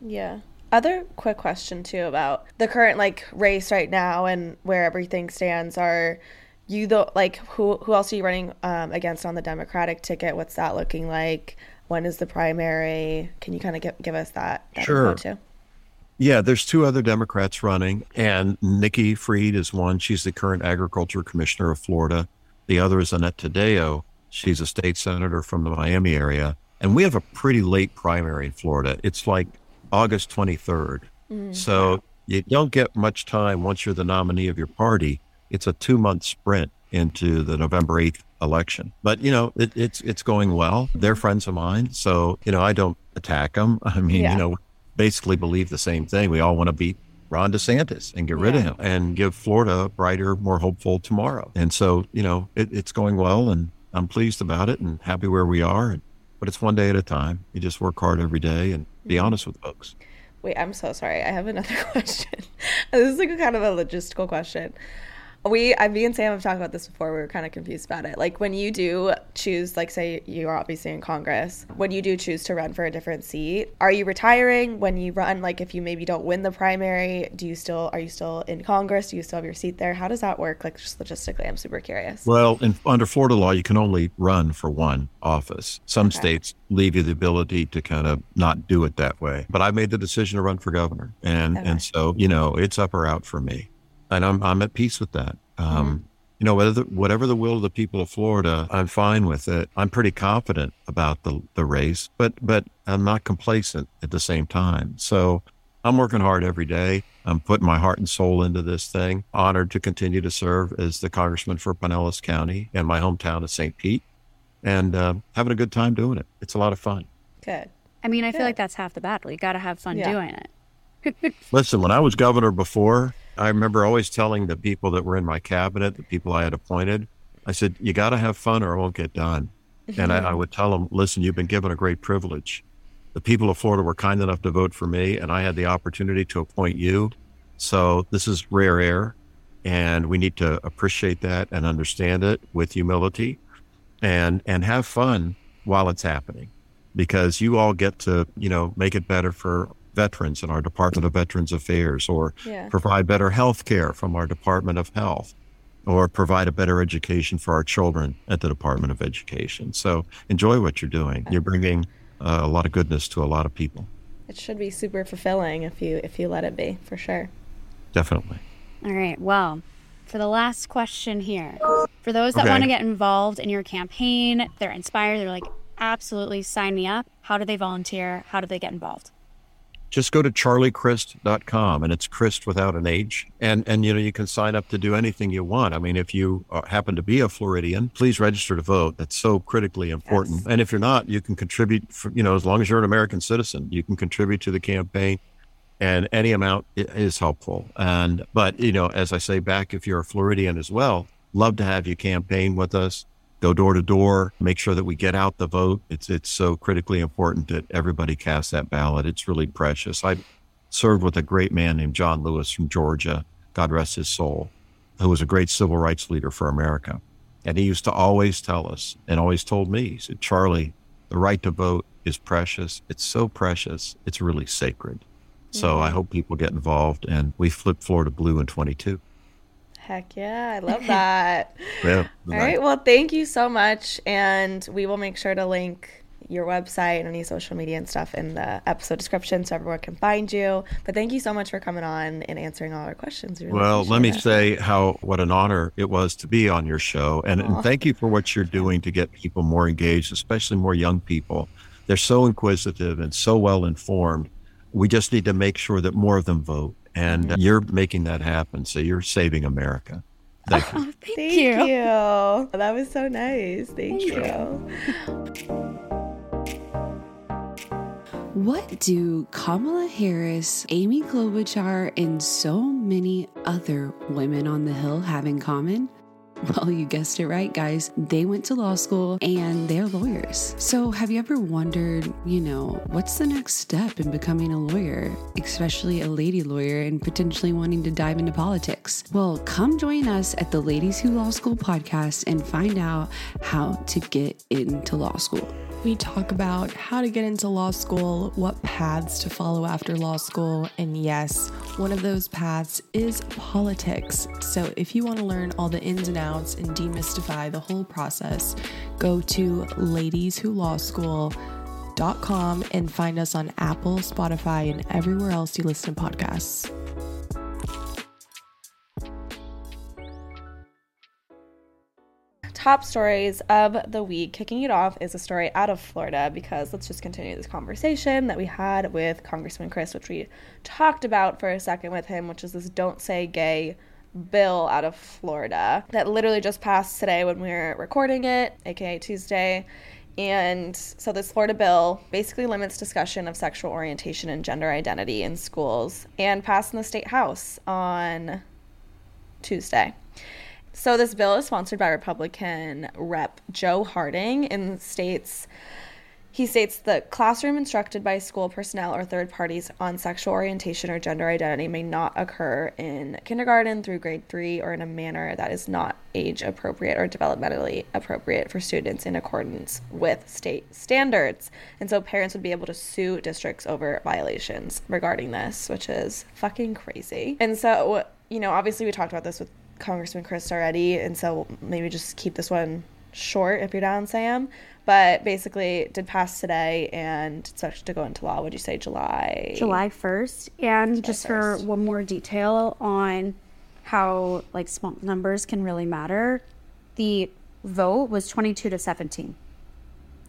Yeah. Other quick question too about the current like race right now and where everything stands. Are you the like who who else are you running um, against on the Democratic ticket? What's that looking like? When is the primary? Can you kind of give give us that, that sure. too? Yeah, there's two other Democrats running, and Nikki Fried is one. She's the current agriculture commissioner of Florida. The other is Annette Taddeo. She's a state senator from the Miami area. And we have a pretty late primary in Florida. It's like August 23rd. Mm. So you don't get much time once you're the nominee of your party. It's a two month sprint into the November 8th election. But, you know, it, it's, it's going well. They're friends of mine. So, you know, I don't attack them. [laughs] I mean, Yeah. you know, basically believe the same thing. We all want to beat Ron DeSantis and get rid of him and give Florida a brighter, more hopeful tomorrow. And so, you know, it, it's going well and I'm pleased about it and happy where we are. And, but it's one day at a time. You just work hard every day and be mm-hmm. honest with folks. Wait, I'm so sorry. I have another [laughs] question. this is like a kind of a logistical question. We, I, me and Sam have talked about this before. We were kind of confused about it. Like when you do choose, like say you are obviously in Congress, when you do choose to run for a different seat, are you retiring when you run? Like if you maybe don't win the primary, do you still are you still in Congress? Do you still have your seat there? How does that work? Like just logistically, I'm super curious. Well, in, under Florida law, you can only run for one office. Some states leave you the ability to kind of not do it that way. But I made the decision to run for governor, and Okay. and so you know it's up or out for me, and I'm I'm at peace with that. Um, You know, whether the, whatever the will of the people of Florida, I'm fine with it. I'm pretty confident about the the race, but but I'm not complacent at the same time. So I'm working hard every day. I'm putting my heart and soul into this thing. Honored to continue to serve as the congressman for Pinellas County and my hometown of St. Pete, and uh, having a good time doing it. It's a lot of fun. Good. I mean, I feel like that's half the battle. You got to have fun Yeah. doing it. Listen, when I was governor before, I remember always telling the people that were in my cabinet, the people I had appointed, I said, you got to have fun or it won't get done. And I, I would tell them, listen, you've been given a great privilege. The people of Florida were kind enough to vote for me, and I had the opportunity to appoint you. So this is rare air, and we need to appreciate that and understand it with humility and and have fun while it's happening because you all get to you know make it better for veterans in our department of veterans affairs or Yeah. provide better health care from our department of health or provide a better education for our children at the department of education so enjoy what you're doing you're bringing uh, a lot of goodness to a lot of people It should be super fulfilling if you if you let it be for sure. definitely All right. Well, for the last question here, for those that Okay. want to get involved in your campaign, they're inspired, they're like, absolutely sign me up. How do they volunteer? How do they get involved? Just go to charliecrist.com and it's Crist without an H. And, and, you know, you can sign up to do anything you want. I mean, if you uh, happen to be a Floridian, please register to vote. That's so critically important. Yes. And if you're not, you can contribute, for, you know, as long as you're an American citizen, you can contribute to the campaign and any amount is helpful. And, but, you know, as I say back, if you're a Floridian as well, love to have you campaign with us. Go door to door, make sure that we get out the vote. It's it's so critically important that everybody cast that ballot. It's really precious. I served with a great man named John Lewis from Georgia, God rest his soul, who was a great civil rights leader for America. And he used to always tell us and always told me, he said, Charlie, the right to vote is precious. It's so precious. It's really sacred. So I hope people get involved and we flip Florida blue in 22. Heck yeah, I love that. [laughs] Yeah. All right. Well, thank you so much. And we will make sure to link your website and any social media and stuff in the episode description so everyone can find you. But thank you so much for coming on and answering all our questions. We really Well, let me it. say how what an honor it was to be on your show, and, and thank you for what you're doing to get people more engaged, especially more young people. They're so inquisitive and so well informed. We just need to make sure that more of them vote, and uh, you're making that happen. So you're saving America. Thank you. [laughs] Thank, Thank you. you. [laughs] That was so nice. Thank, you. [laughs] What do Kamala Harris, Amy Klobuchar, and so many other women on the Hill have in common? [laughs] Well, you guessed it right, guys. They went to law school and they're lawyers. So, have you ever wondered, you know, what's the next step in becoming a lawyer, especially a lady lawyer and potentially wanting to dive into politics? Well, come join us at the Ladies Who Law School podcast and find out how to get into law school. We talk about how to get into law school, what paths to follow after law school, and yes, one of those paths is politics. So if you want to learn all the ins and outs and demystify the whole process, go to Ladies Who Law and find us on Apple, Spotify, and everywhere else you listen to podcasts. Top stories of the week. Kicking it off is a story out of Florida because let's just continue this conversation that we had with Congressman Crist, which we talked about for a second with him, which is this Don't Say Gay bill out of Florida that literally just passed today when we were recording it, aka Tuesday. And so, this Florida bill basically limits discussion of sexual orientation and gender identity in schools and passed in the state house on Tuesday. So, this bill is sponsored by Republican Rep. Joe Harding and states he states the classroom instructed by school personnel or third parties on sexual orientation or gender identity may not occur in kindergarten through grade three or in a manner that is not age appropriate or developmentally appropriate for students in accordance with state standards. And so parents would be able to sue districts over violations regarding this, which is fucking crazy. And so, you know, obviously we talked about this with Congressman Crist already, and so maybe just keep this one short if you're down, Sam. But basically, it did pass today, and it's expected to go into law. Would you say July? July 1st. And just 1st. for one more detail on how like small numbers can really matter, the vote was 22 to 17.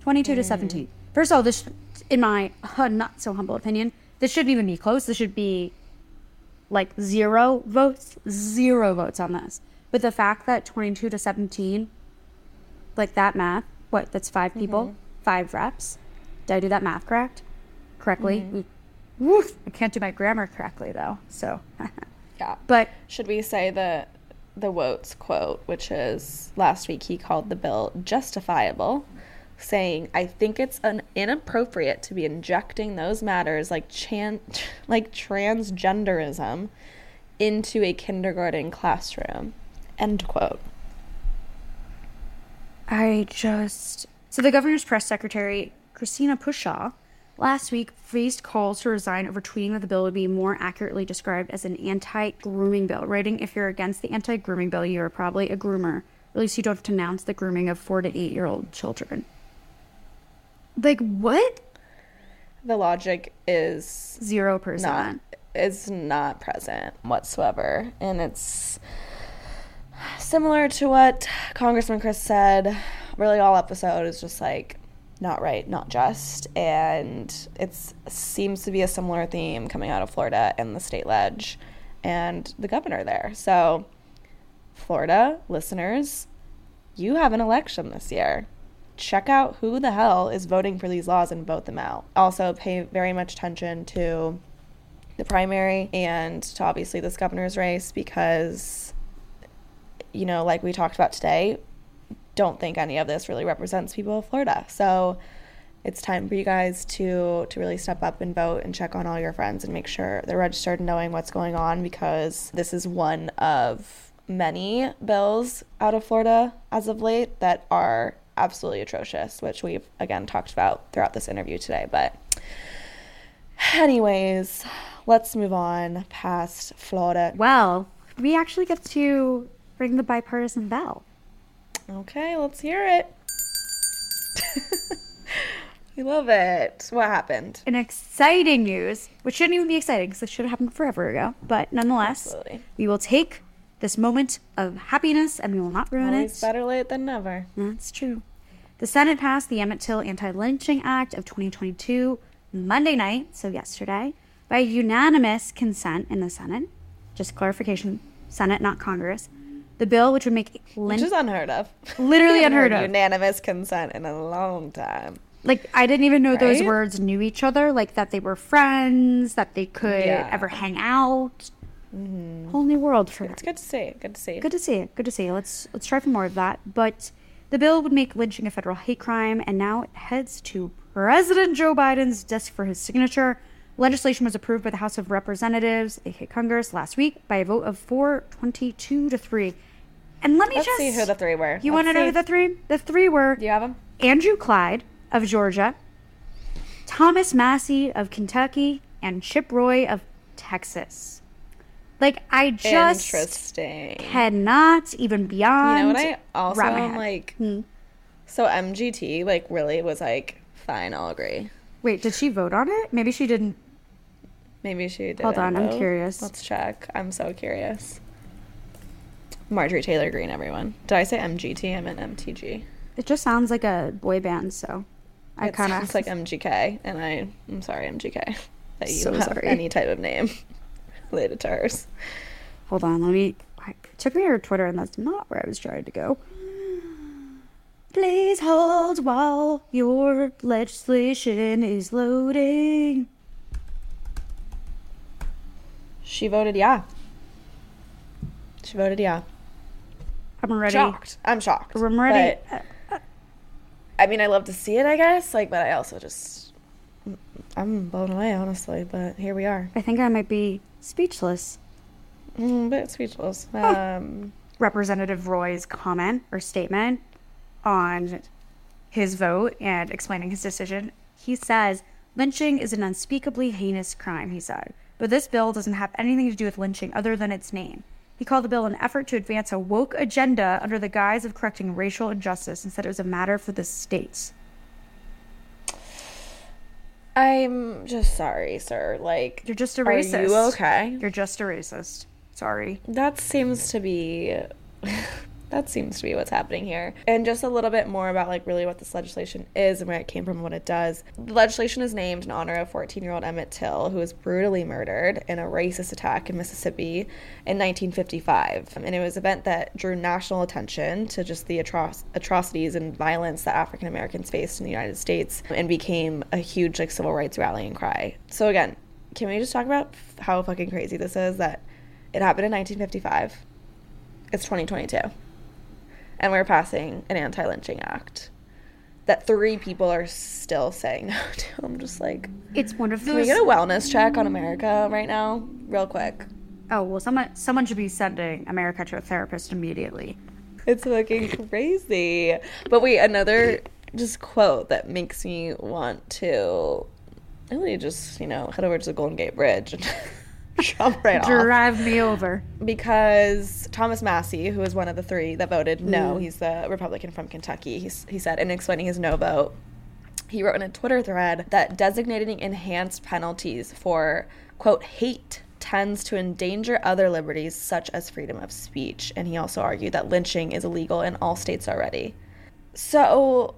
22 to 17. First of all, this, in my uh, [laughs] not so humble opinion, this shouldn't even be close. This should be like zero votes, zero votes on this. But the fact that 22 to 17, like that math, what, that's 5 mm-hmm. people, five reps. Did I do that math correct? Correctly? Mm-hmm. Woof. I can't do my grammar correctly though. So, [laughs] Yeah. but Should we say the the Wotes quote, which is last week he called the bill justifiable, saying, "I think it's an inappropriate to be injecting those matters like chan- [laughs] like transgenderism into a kindergarten classroom." End quote. I just. So the governor's press secretary, Christina Pushaw, last week faced calls to resign over tweeting that the bill would be more accurately described as an anti grooming bill, writing, if you're against the anti grooming bill, you are probably a groomer. At least you don't have to announce the grooming of four to eight year old children. Like, what? The logic is Zero percent. is not present whatsoever and it's similar to what congressman crist said really all episode is just like not right not just and it seems to be a similar theme coming out of florida and the state ledge and the governor there so florida listeners you have an election this year check out who the hell is voting for these laws and vote them out. Also, pay very much attention to the primary and to obviously this governor's race because, you know, like we talked about today, don't think any of this really represents people of Florida. So it's time for you guys to to really step up and vote and check on all your friends and make sure they're registered and knowing what's going on because this is one of many bills out of Florida as of late that are absolutely atrocious, which we've again talked about throughout this interview today. But anyways, let's move on past Florida. Well, we actually get to ring the bipartisan bell. Okay, let's hear it. [laughs] we love it. What happened? An exciting news, which shouldn't even be exciting because it should have happened forever ago. But nonetheless, Absolutely. we will take this moment of happiness and we will not ruin Always it. better late than never. That's true. The Senate passed the Emmett Till Anti Lynching Act of 2022 Monday night, so yesterday, by unanimous consent in the Senate. Just clarification Senate, not Congress. The bill, which would make Which is unheard of. Literally unheard of. [laughs] Unanimous consent in a long time. like, I didn't even know those words knew each other, like that they were friends, that they could Yeah. ever hang out. Mm-hmm. Whole new world for It's good to see. Good to see. Good to see it. Good to see. Let's let's try for more of that. But the bill would make lynching a federal hate crime, and now it heads to President Joe Biden's desk for his signature. Legislation was approved by the House of Representatives, aka Congress, last week by a vote of 422 to three. And let me Let's just see who the three were. You want to know who the three? The three were Do you have them? Andrew Clyde of Georgia, Thomas Massie of Kentucky, and Chip Roy of Texas. Like I just Interesting. cannot even beyond. You know what I also am like? Hmm. So MGT like really was like fine. I'll agree. Wait, did she vote on it? Maybe she didn't. Maybe she did. Hold on, I'm curious. Let's check. I'm so curious. Marjorie Taylor Greene, everyone. Did I say MGT? I meant MTG. It just sounds like a boy band, so I kind of like MGK, and I, I'm sorry, MGK, [laughs] that you So have sorry. any type of name hers. Hold on, let me. It took me to her Twitter, and that's not where I was trying to go. Please hold while your legislation is loading. She voted yeah. She voted yeah. I'm ready. Shocked. I'm shocked. I'm ready. But, I mean, I love to see it, I guess. Like, but I also just, I'm blown away, honestly. But here we are. I think I might be speechless. Mm, a bit speechless. Um, Representative Roy's comment or statement on his vote and explaining his decision. He says, lynching is an unspeakably heinous crime, he said. But this bill doesn't have anything to do with lynching other than its name. He called the bill an effort to advance a woke agenda under the guise of correcting racial injustice and said it was a matter for the states. I'm just sorry, sir. Like, You're just a racist. are you okay? You're just a racist. Sorry. That seems to be that seems to be what's happening here. And just a little bit more about like really what this legislation is and where it came from and what it does. The legislation is named in honor of 14-year-old Emmett Till, who was brutally murdered in a racist attack in Mississippi in 1955. And it was an event that drew national attention to just the atroc- atrocities and violence that African Americans faced in the United States and became a huge like civil rights rallying cry. So again, can we just talk about how fucking crazy this is that it happened in 1955. It's 2022. And we're passing an anti lynching act that three people are still saying [laughs] no to. I'm just like, It's one of those. can we get a wellness check on America right now? Real quick. oh well, someone someone should be sending America to a therapist immediately. It's fucking crazy. But wait, another just quote that makes me want to really just, you know, head over to the Golden Gate Bridge and [laughs] jump right off. Drive me over. because Thomas Massie, who was one of the three that voted Mm. no, he's the Republican from Kentucky. He's, he said in explaining his no vote, he wrote in a Twitter thread that designating enhanced penalties for quote hate tends to endanger other liberties such as freedom of speech. And he also argued that lynching is illegal in all states already. So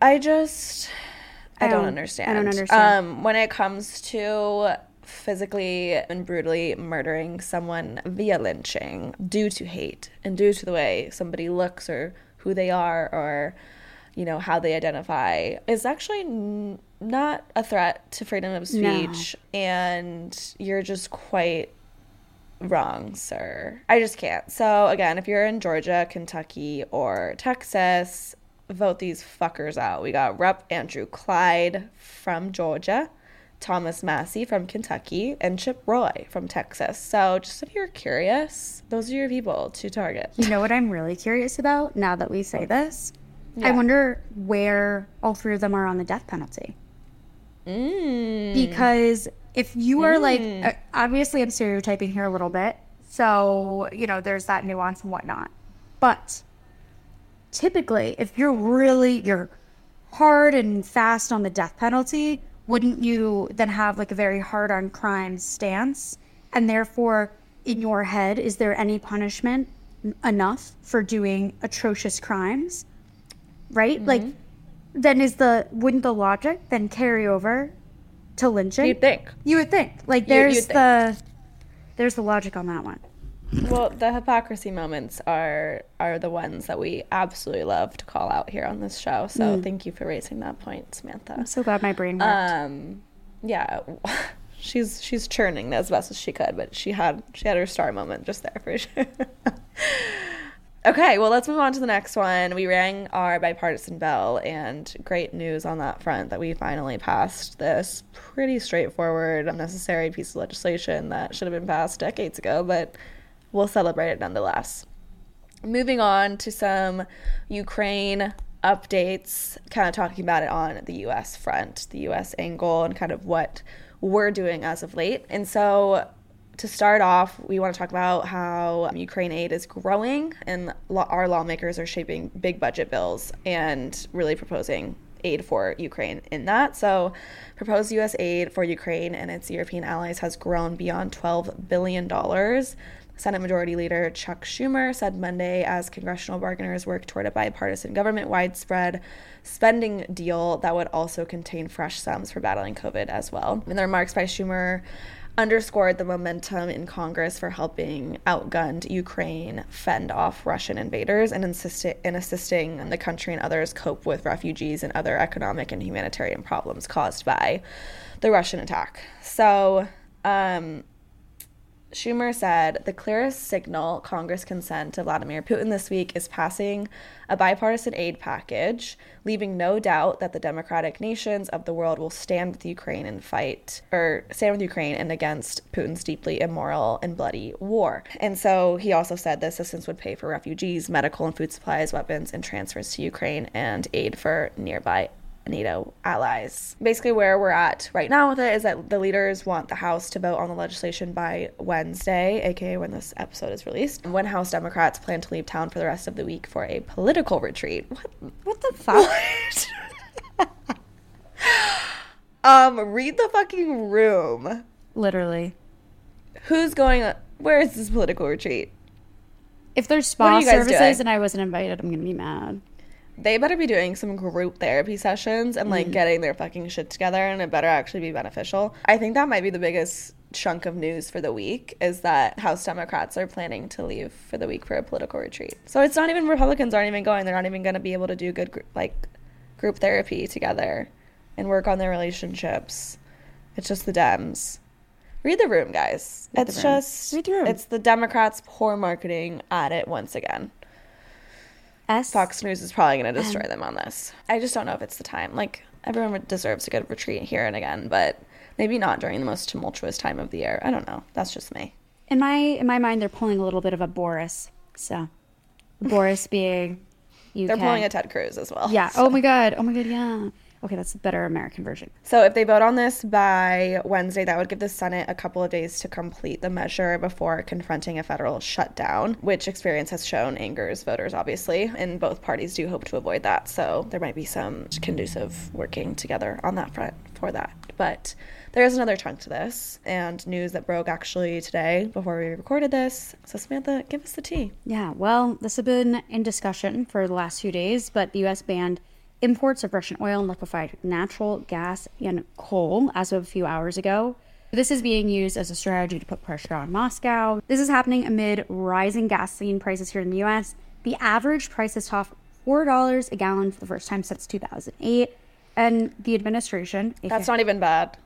I just I, I don't, don't- understand. I don't understand. Um, when it comes to physically and brutally murdering someone via lynching due to hate and due to the way somebody looks or who they are or you know how they identify is actually n- not a threat to freedom of speech and you're just quite wrong, sir. I just can't. So, again, if you're in Georgia, Kentucky, or Texas, vote these fuckers out. We got Rep. Andrew Clyde from Georgia, Thomas Massie from Kentucky, and Chip Roy from Texas. So, just if you're curious, those are your people to target. You know what I'm really curious about now that we say this? I wonder where all three of them are on the death penalty. Mm. Because if you are like, uh, obviously I'm stereotyping here a little bit. So, you know, there's that nuance and whatnot. But typically, if you're really, you're hard and fast on the death penalty, wouldn't you then have like a very hard on crime stance? And therefore, in your head, is there any punishment enough for doing atrocious crimes? Right? Mm-hmm. Like, then is the, wouldn't the logic then carry over to lynching? You'd think. You would think. Like there's think. the there's the logic on that one. Well, the hypocrisy moments are are the ones that we absolutely love to call out here on this show. So, thank you for raising that point, Samantha. I'm so glad my brain worked. um yeah [laughs] she's she's churning as best as she could but she had she had her star moment just there for [laughs] sure okay well let's move on to the next one we rang our bipartisan bell and great news on that front that we finally passed this pretty straightforward unnecessary piece of legislation that should have been passed decades ago but we'll celebrate it nonetheless moving on to some Ukraine updates, kind of talking about it on the US front, the US angle, and kind of what we're doing as of late. And so, to start off, we want to talk about how Ukraine aid is growing, and our lawmakers are shaping big budget bills and really proposing aid for Ukraine in that. So, proposed U.S. aid for Ukraine and its European allies has grown beyond $12 billion. Senate Majority Leader Chuck Schumer said Monday as congressional bargainers work toward a bipartisan government widespread spending deal that would also contain fresh sums for battling COVID as well. In the remarks by Schumer, underscored the momentum in Congress for helping outgunned Ukraine fend off Russian invaders and insisted in assisting the country and others cope with refugees and other economic and humanitarian problems caused by the Russian attack. So, um, Schumer said the clearest signal Congress can send to Vladimir Putin this week is passing a bipartisan aid package, leaving no doubt that the democratic nations of the world will stand with Ukraine and fight, or stand with Ukraine and against Putin's deeply immoral and bloody war. And so he also said the assistance would pay for refugees, medical and food supplies, weapons, and transfers to Ukraine, and aid for nearby NATO allies. Basically, where we're at right now with it is that the leaders want the House to vote on the legislation by Wednesday, aka when this episode is released. When House Democrats plan to leave town for the rest of the week for a political retreat. What? What the fuck? [laughs] um, read the fucking room. Literally. Who's going? Where is this political retreat? If there's spa services doing? and I wasn't invited, I'm gonna be mad. They better be doing some group therapy sessions and like mm-hmm. getting their fucking shit together, and it better actually be beneficial. I think that might be the biggest chunk of news for the week is that House Democrats are planning to leave for the week for a political retreat. So it's not even Republicans aren't even going. They're not even going to be able to do good gr- like group therapy together and work on their relationships. It's just the Dems. Read the room, guys. Read the it's room. just Read the room. it's the Democrats' poor marketing at it once again. S. Fox News is probably going to destroy them on this. I just don't know if it's the time. Like everyone deserves a good retreat here and again, but maybe not during the most tumultuous time of the year. I don't know. That's just me. In my in my mind, they're pulling a little bit of a Boris. So, Boris being UK. [laughs] They're pulling a Ted Cruz as well. Yeah. [laughs] Oh my god. Oh my god. Yeah. Okay, that's a better American version. So if they vote on this by Wednesday, that would give the Senate a couple of days to complete the measure before confronting a federal shutdown, which experience has shown angers voters, obviously, and both parties do hope to avoid that. So there might be some conducive working together on that front for that. But there is another chunk to this, and news that broke actually today before we recorded this. So Samantha, give us the tea. Yeah. Well, this has been in discussion for the last few days, but the U.S. banned imports of Russian oil and liquefied natural gas and coal as of a few hours ago. This is being used as a strategy to put pressure on Moscow. This is happening amid rising gasoline prices here in the US. The average price has topped $4 a gallon for the first time since 2008. And the administration. That's not even bad.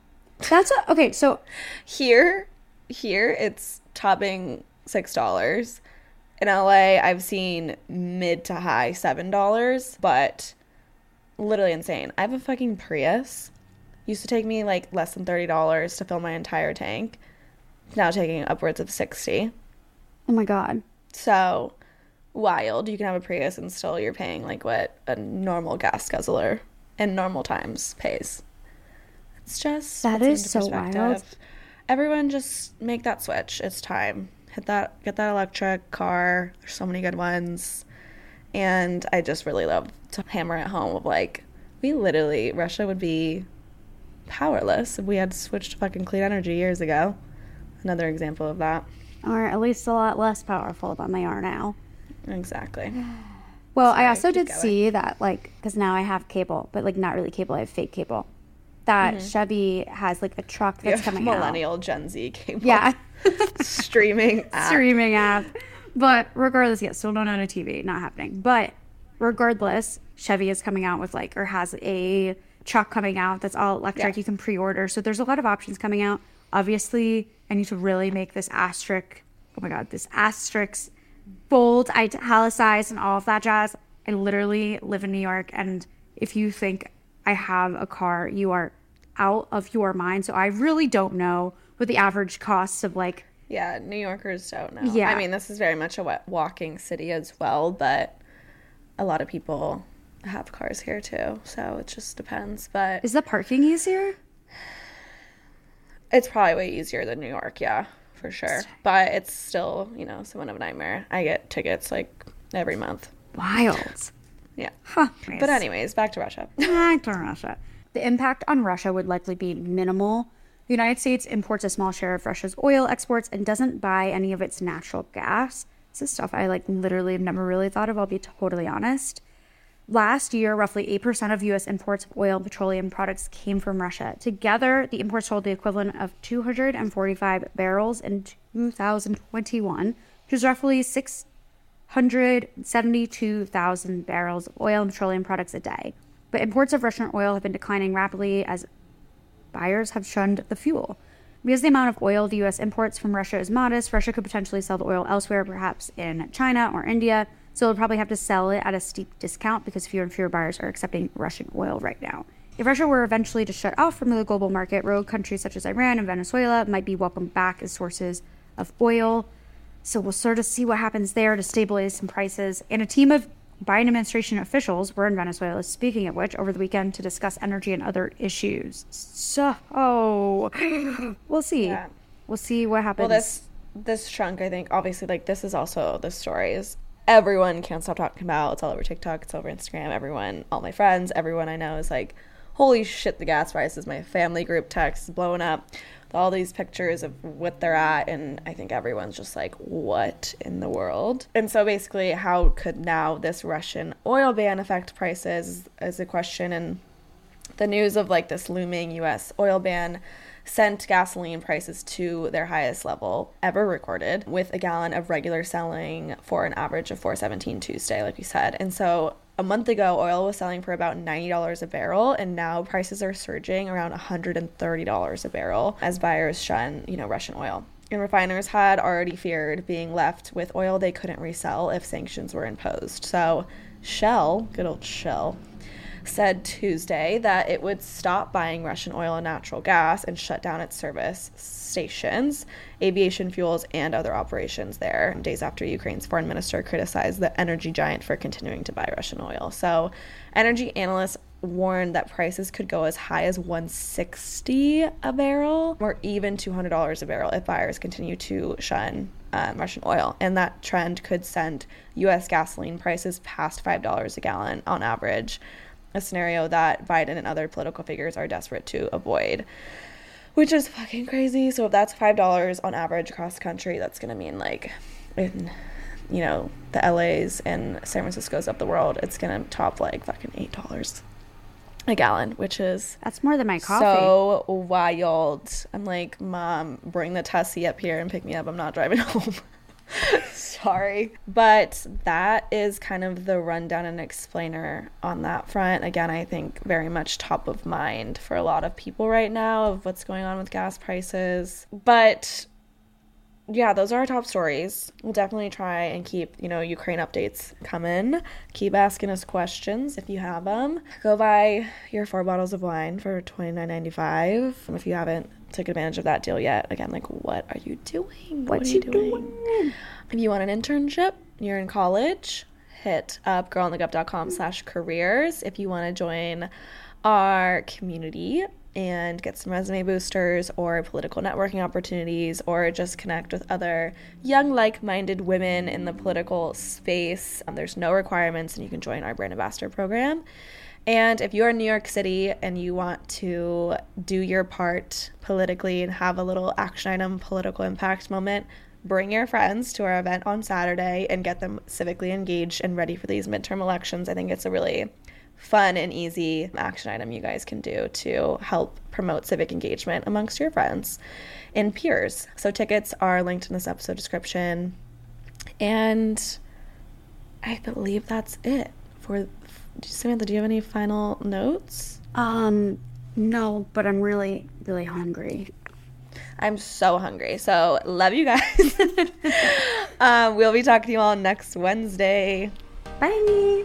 That's a, okay. So [laughs] Here, here it's topping six dollars. In LA, I've seen mid to high seven dollars, but literally insane. I have a fucking Prius. Used to take me like less than thirty dollars to fill my entire tank. It's now taking upwards of sixty. oh my god, So wild. You can have a Prius and still you're paying like what a normal gas guzzler in normal times pays. It's just That is so wild. Everyone just make that switch. It's time. Hit that get that electric car. There's so many good ones. And I just really love to hammer it home of like we literally Russia would be powerless if we had switched to fucking clean energy years ago. Another example of that. or at least a lot less powerful than they are now. Exactly. [sighs] Well, I also did going. see that, like, because now I have cable, but like not really cable. I have fake cable. That mm-hmm. Chevy has like a truck that's coming [laughs] out. millennial Gen Z cable. Yeah, [laughs] [laughs] streaming app. streaming app. But regardless, yes, still don't own a TV. Not happening. But regardless, Chevy is coming out with like, or has a truck coming out that's all electric. Yeah. You can pre-order. So there's a lot of options coming out. Obviously, I need to really make this asterisk. Oh my god, this asterisk bold, italicized, and all of that jazz. I literally live in New York, and if you think I have a car, you are out of your mind. So I really don't know what the average costs of like Yeah, New Yorkers don't know. Yeah. I mean, this is very much a walking city as well, but a lot of people have cars here too. So it just depends. But Is the parking easier? it's probably way easier than New York, yeah, for sure. But it's still, you know, somewhat of a nightmare. I get tickets like every month. Wild. Yeah. Huh. But anyways, back to Russia. back to Russia. The impact on Russia would likely be minimal. The United States imports a small share of Russia's oil exports and doesn't buy any of its natural gas. This is stuff I like literally have never really thought of, I'll be totally honest. Last year, roughly 8% of US imports of oil and petroleum products came from Russia. Together, the imports totaled the equivalent of 245 barrels in 2021, which is roughly 672,000 barrels of oil and petroleum products a day. But imports of Russian oil have been declining rapidly as buyers have shunned the fuel. Because the amount of oil the U.S. imports from Russia is modest, Russia could potentially sell the oil elsewhere, perhaps in China or India. So it'll probably have to sell it at a steep discount because fewer and fewer buyers are accepting Russian oil right now. If Russia were eventually to shut off from the global market, rogue countries such as Iran and Venezuela might be welcomed back as sources of oil. So we'll sort of see what happens there to stabilize some prices. And a team of Biden administration officials were in Venezuela, speaking of which, over the weekend to discuss energy and other issues. So, [laughs] we'll see. Yeah. We'll see what happens. Well, this this chunk, I think, obviously, like this is also the stories everyone can't stop talking about. It's all over TikTok. It's all over Instagram. Everyone, all my friends, everyone I know is like, "Holy shit, the gas prices!" My family group text is blowing up all these pictures of what they're at, and I think everyone's just like, "What in the world?" And so basically, how could now this Russian oil ban affect prices? Is a question, and the news of like this looming U.S. oil ban sent gasoline prices to their highest level ever recorded, with a gallon of regular selling for an average of 417 Tuesday, like we said. And so a month ago, oil was selling for about $90 a barrel, and now prices are surging around $130 a barrel as buyers shun, you know, Russian oil. And refiners had already feared being left with oil they couldn't resell if sanctions were imposed. So Shell, good old Shell, said Tuesday that it would stop buying Russian oil and natural gas and shut down its service stations, aviation fuels, and other operations there, days after Ukraine's foreign minister criticized the energy giant for continuing to buy Russian oil. So, energy analysts warned that prices could go as high as 160 a barrel or even $200 a barrel if buyers continue to shun um, Russian oil. And that trend could send US gasoline prices past $5 a gallon on average a scenario that Biden and other political figures are desperate to avoid, which is fucking crazy. So if that's five dollars on average across the country, that's gonna mean like in you know the LA's and San Francisco's of the world, it's gonna top like fucking eight dollars a gallon, which is That's more than my coffee. so wild. I'm like, mom, bring the Tessie up here and pick me up. I'm not driving [laughs] home. [laughs] Sorry. But that is kind of the rundown and explainer on that front. Again, I think very much top of mind for a lot of people right now of what's going on with gas prices. But yeah, those are our top stories. We'll definitely try and keep, you know, Ukraine updates coming. Keep asking us questions if you have them. Go buy your four bottles of wine for twenty nine ninety five. If you haven't took advantage of that deal yet, again, like what are you doing? What are you doing? If you want an internship, you're in college, hit up girlonthegov.com slash careers. If you want to join our community and get some resume boosters or political networking opportunities or just connect with other young like-minded women in the political space um, there's no requirements and you can join our brand ambassador program and if you're in new york city and you want to do your part politically and have a little action item political impact moment bring your friends to our event on saturday and get them civically engaged and ready for these midterm elections i think it's a really fun and easy action item you guys can do to help promote civic engagement amongst your friends and peers. So tickets are linked in this episode description. And I believe that's it for Samantha, do you have any final notes? Um, no, but I'm really, really hungry. I'm so hungry. So love you guys. um, [laughs] we'll be talking to you all next Wednesday. Bye.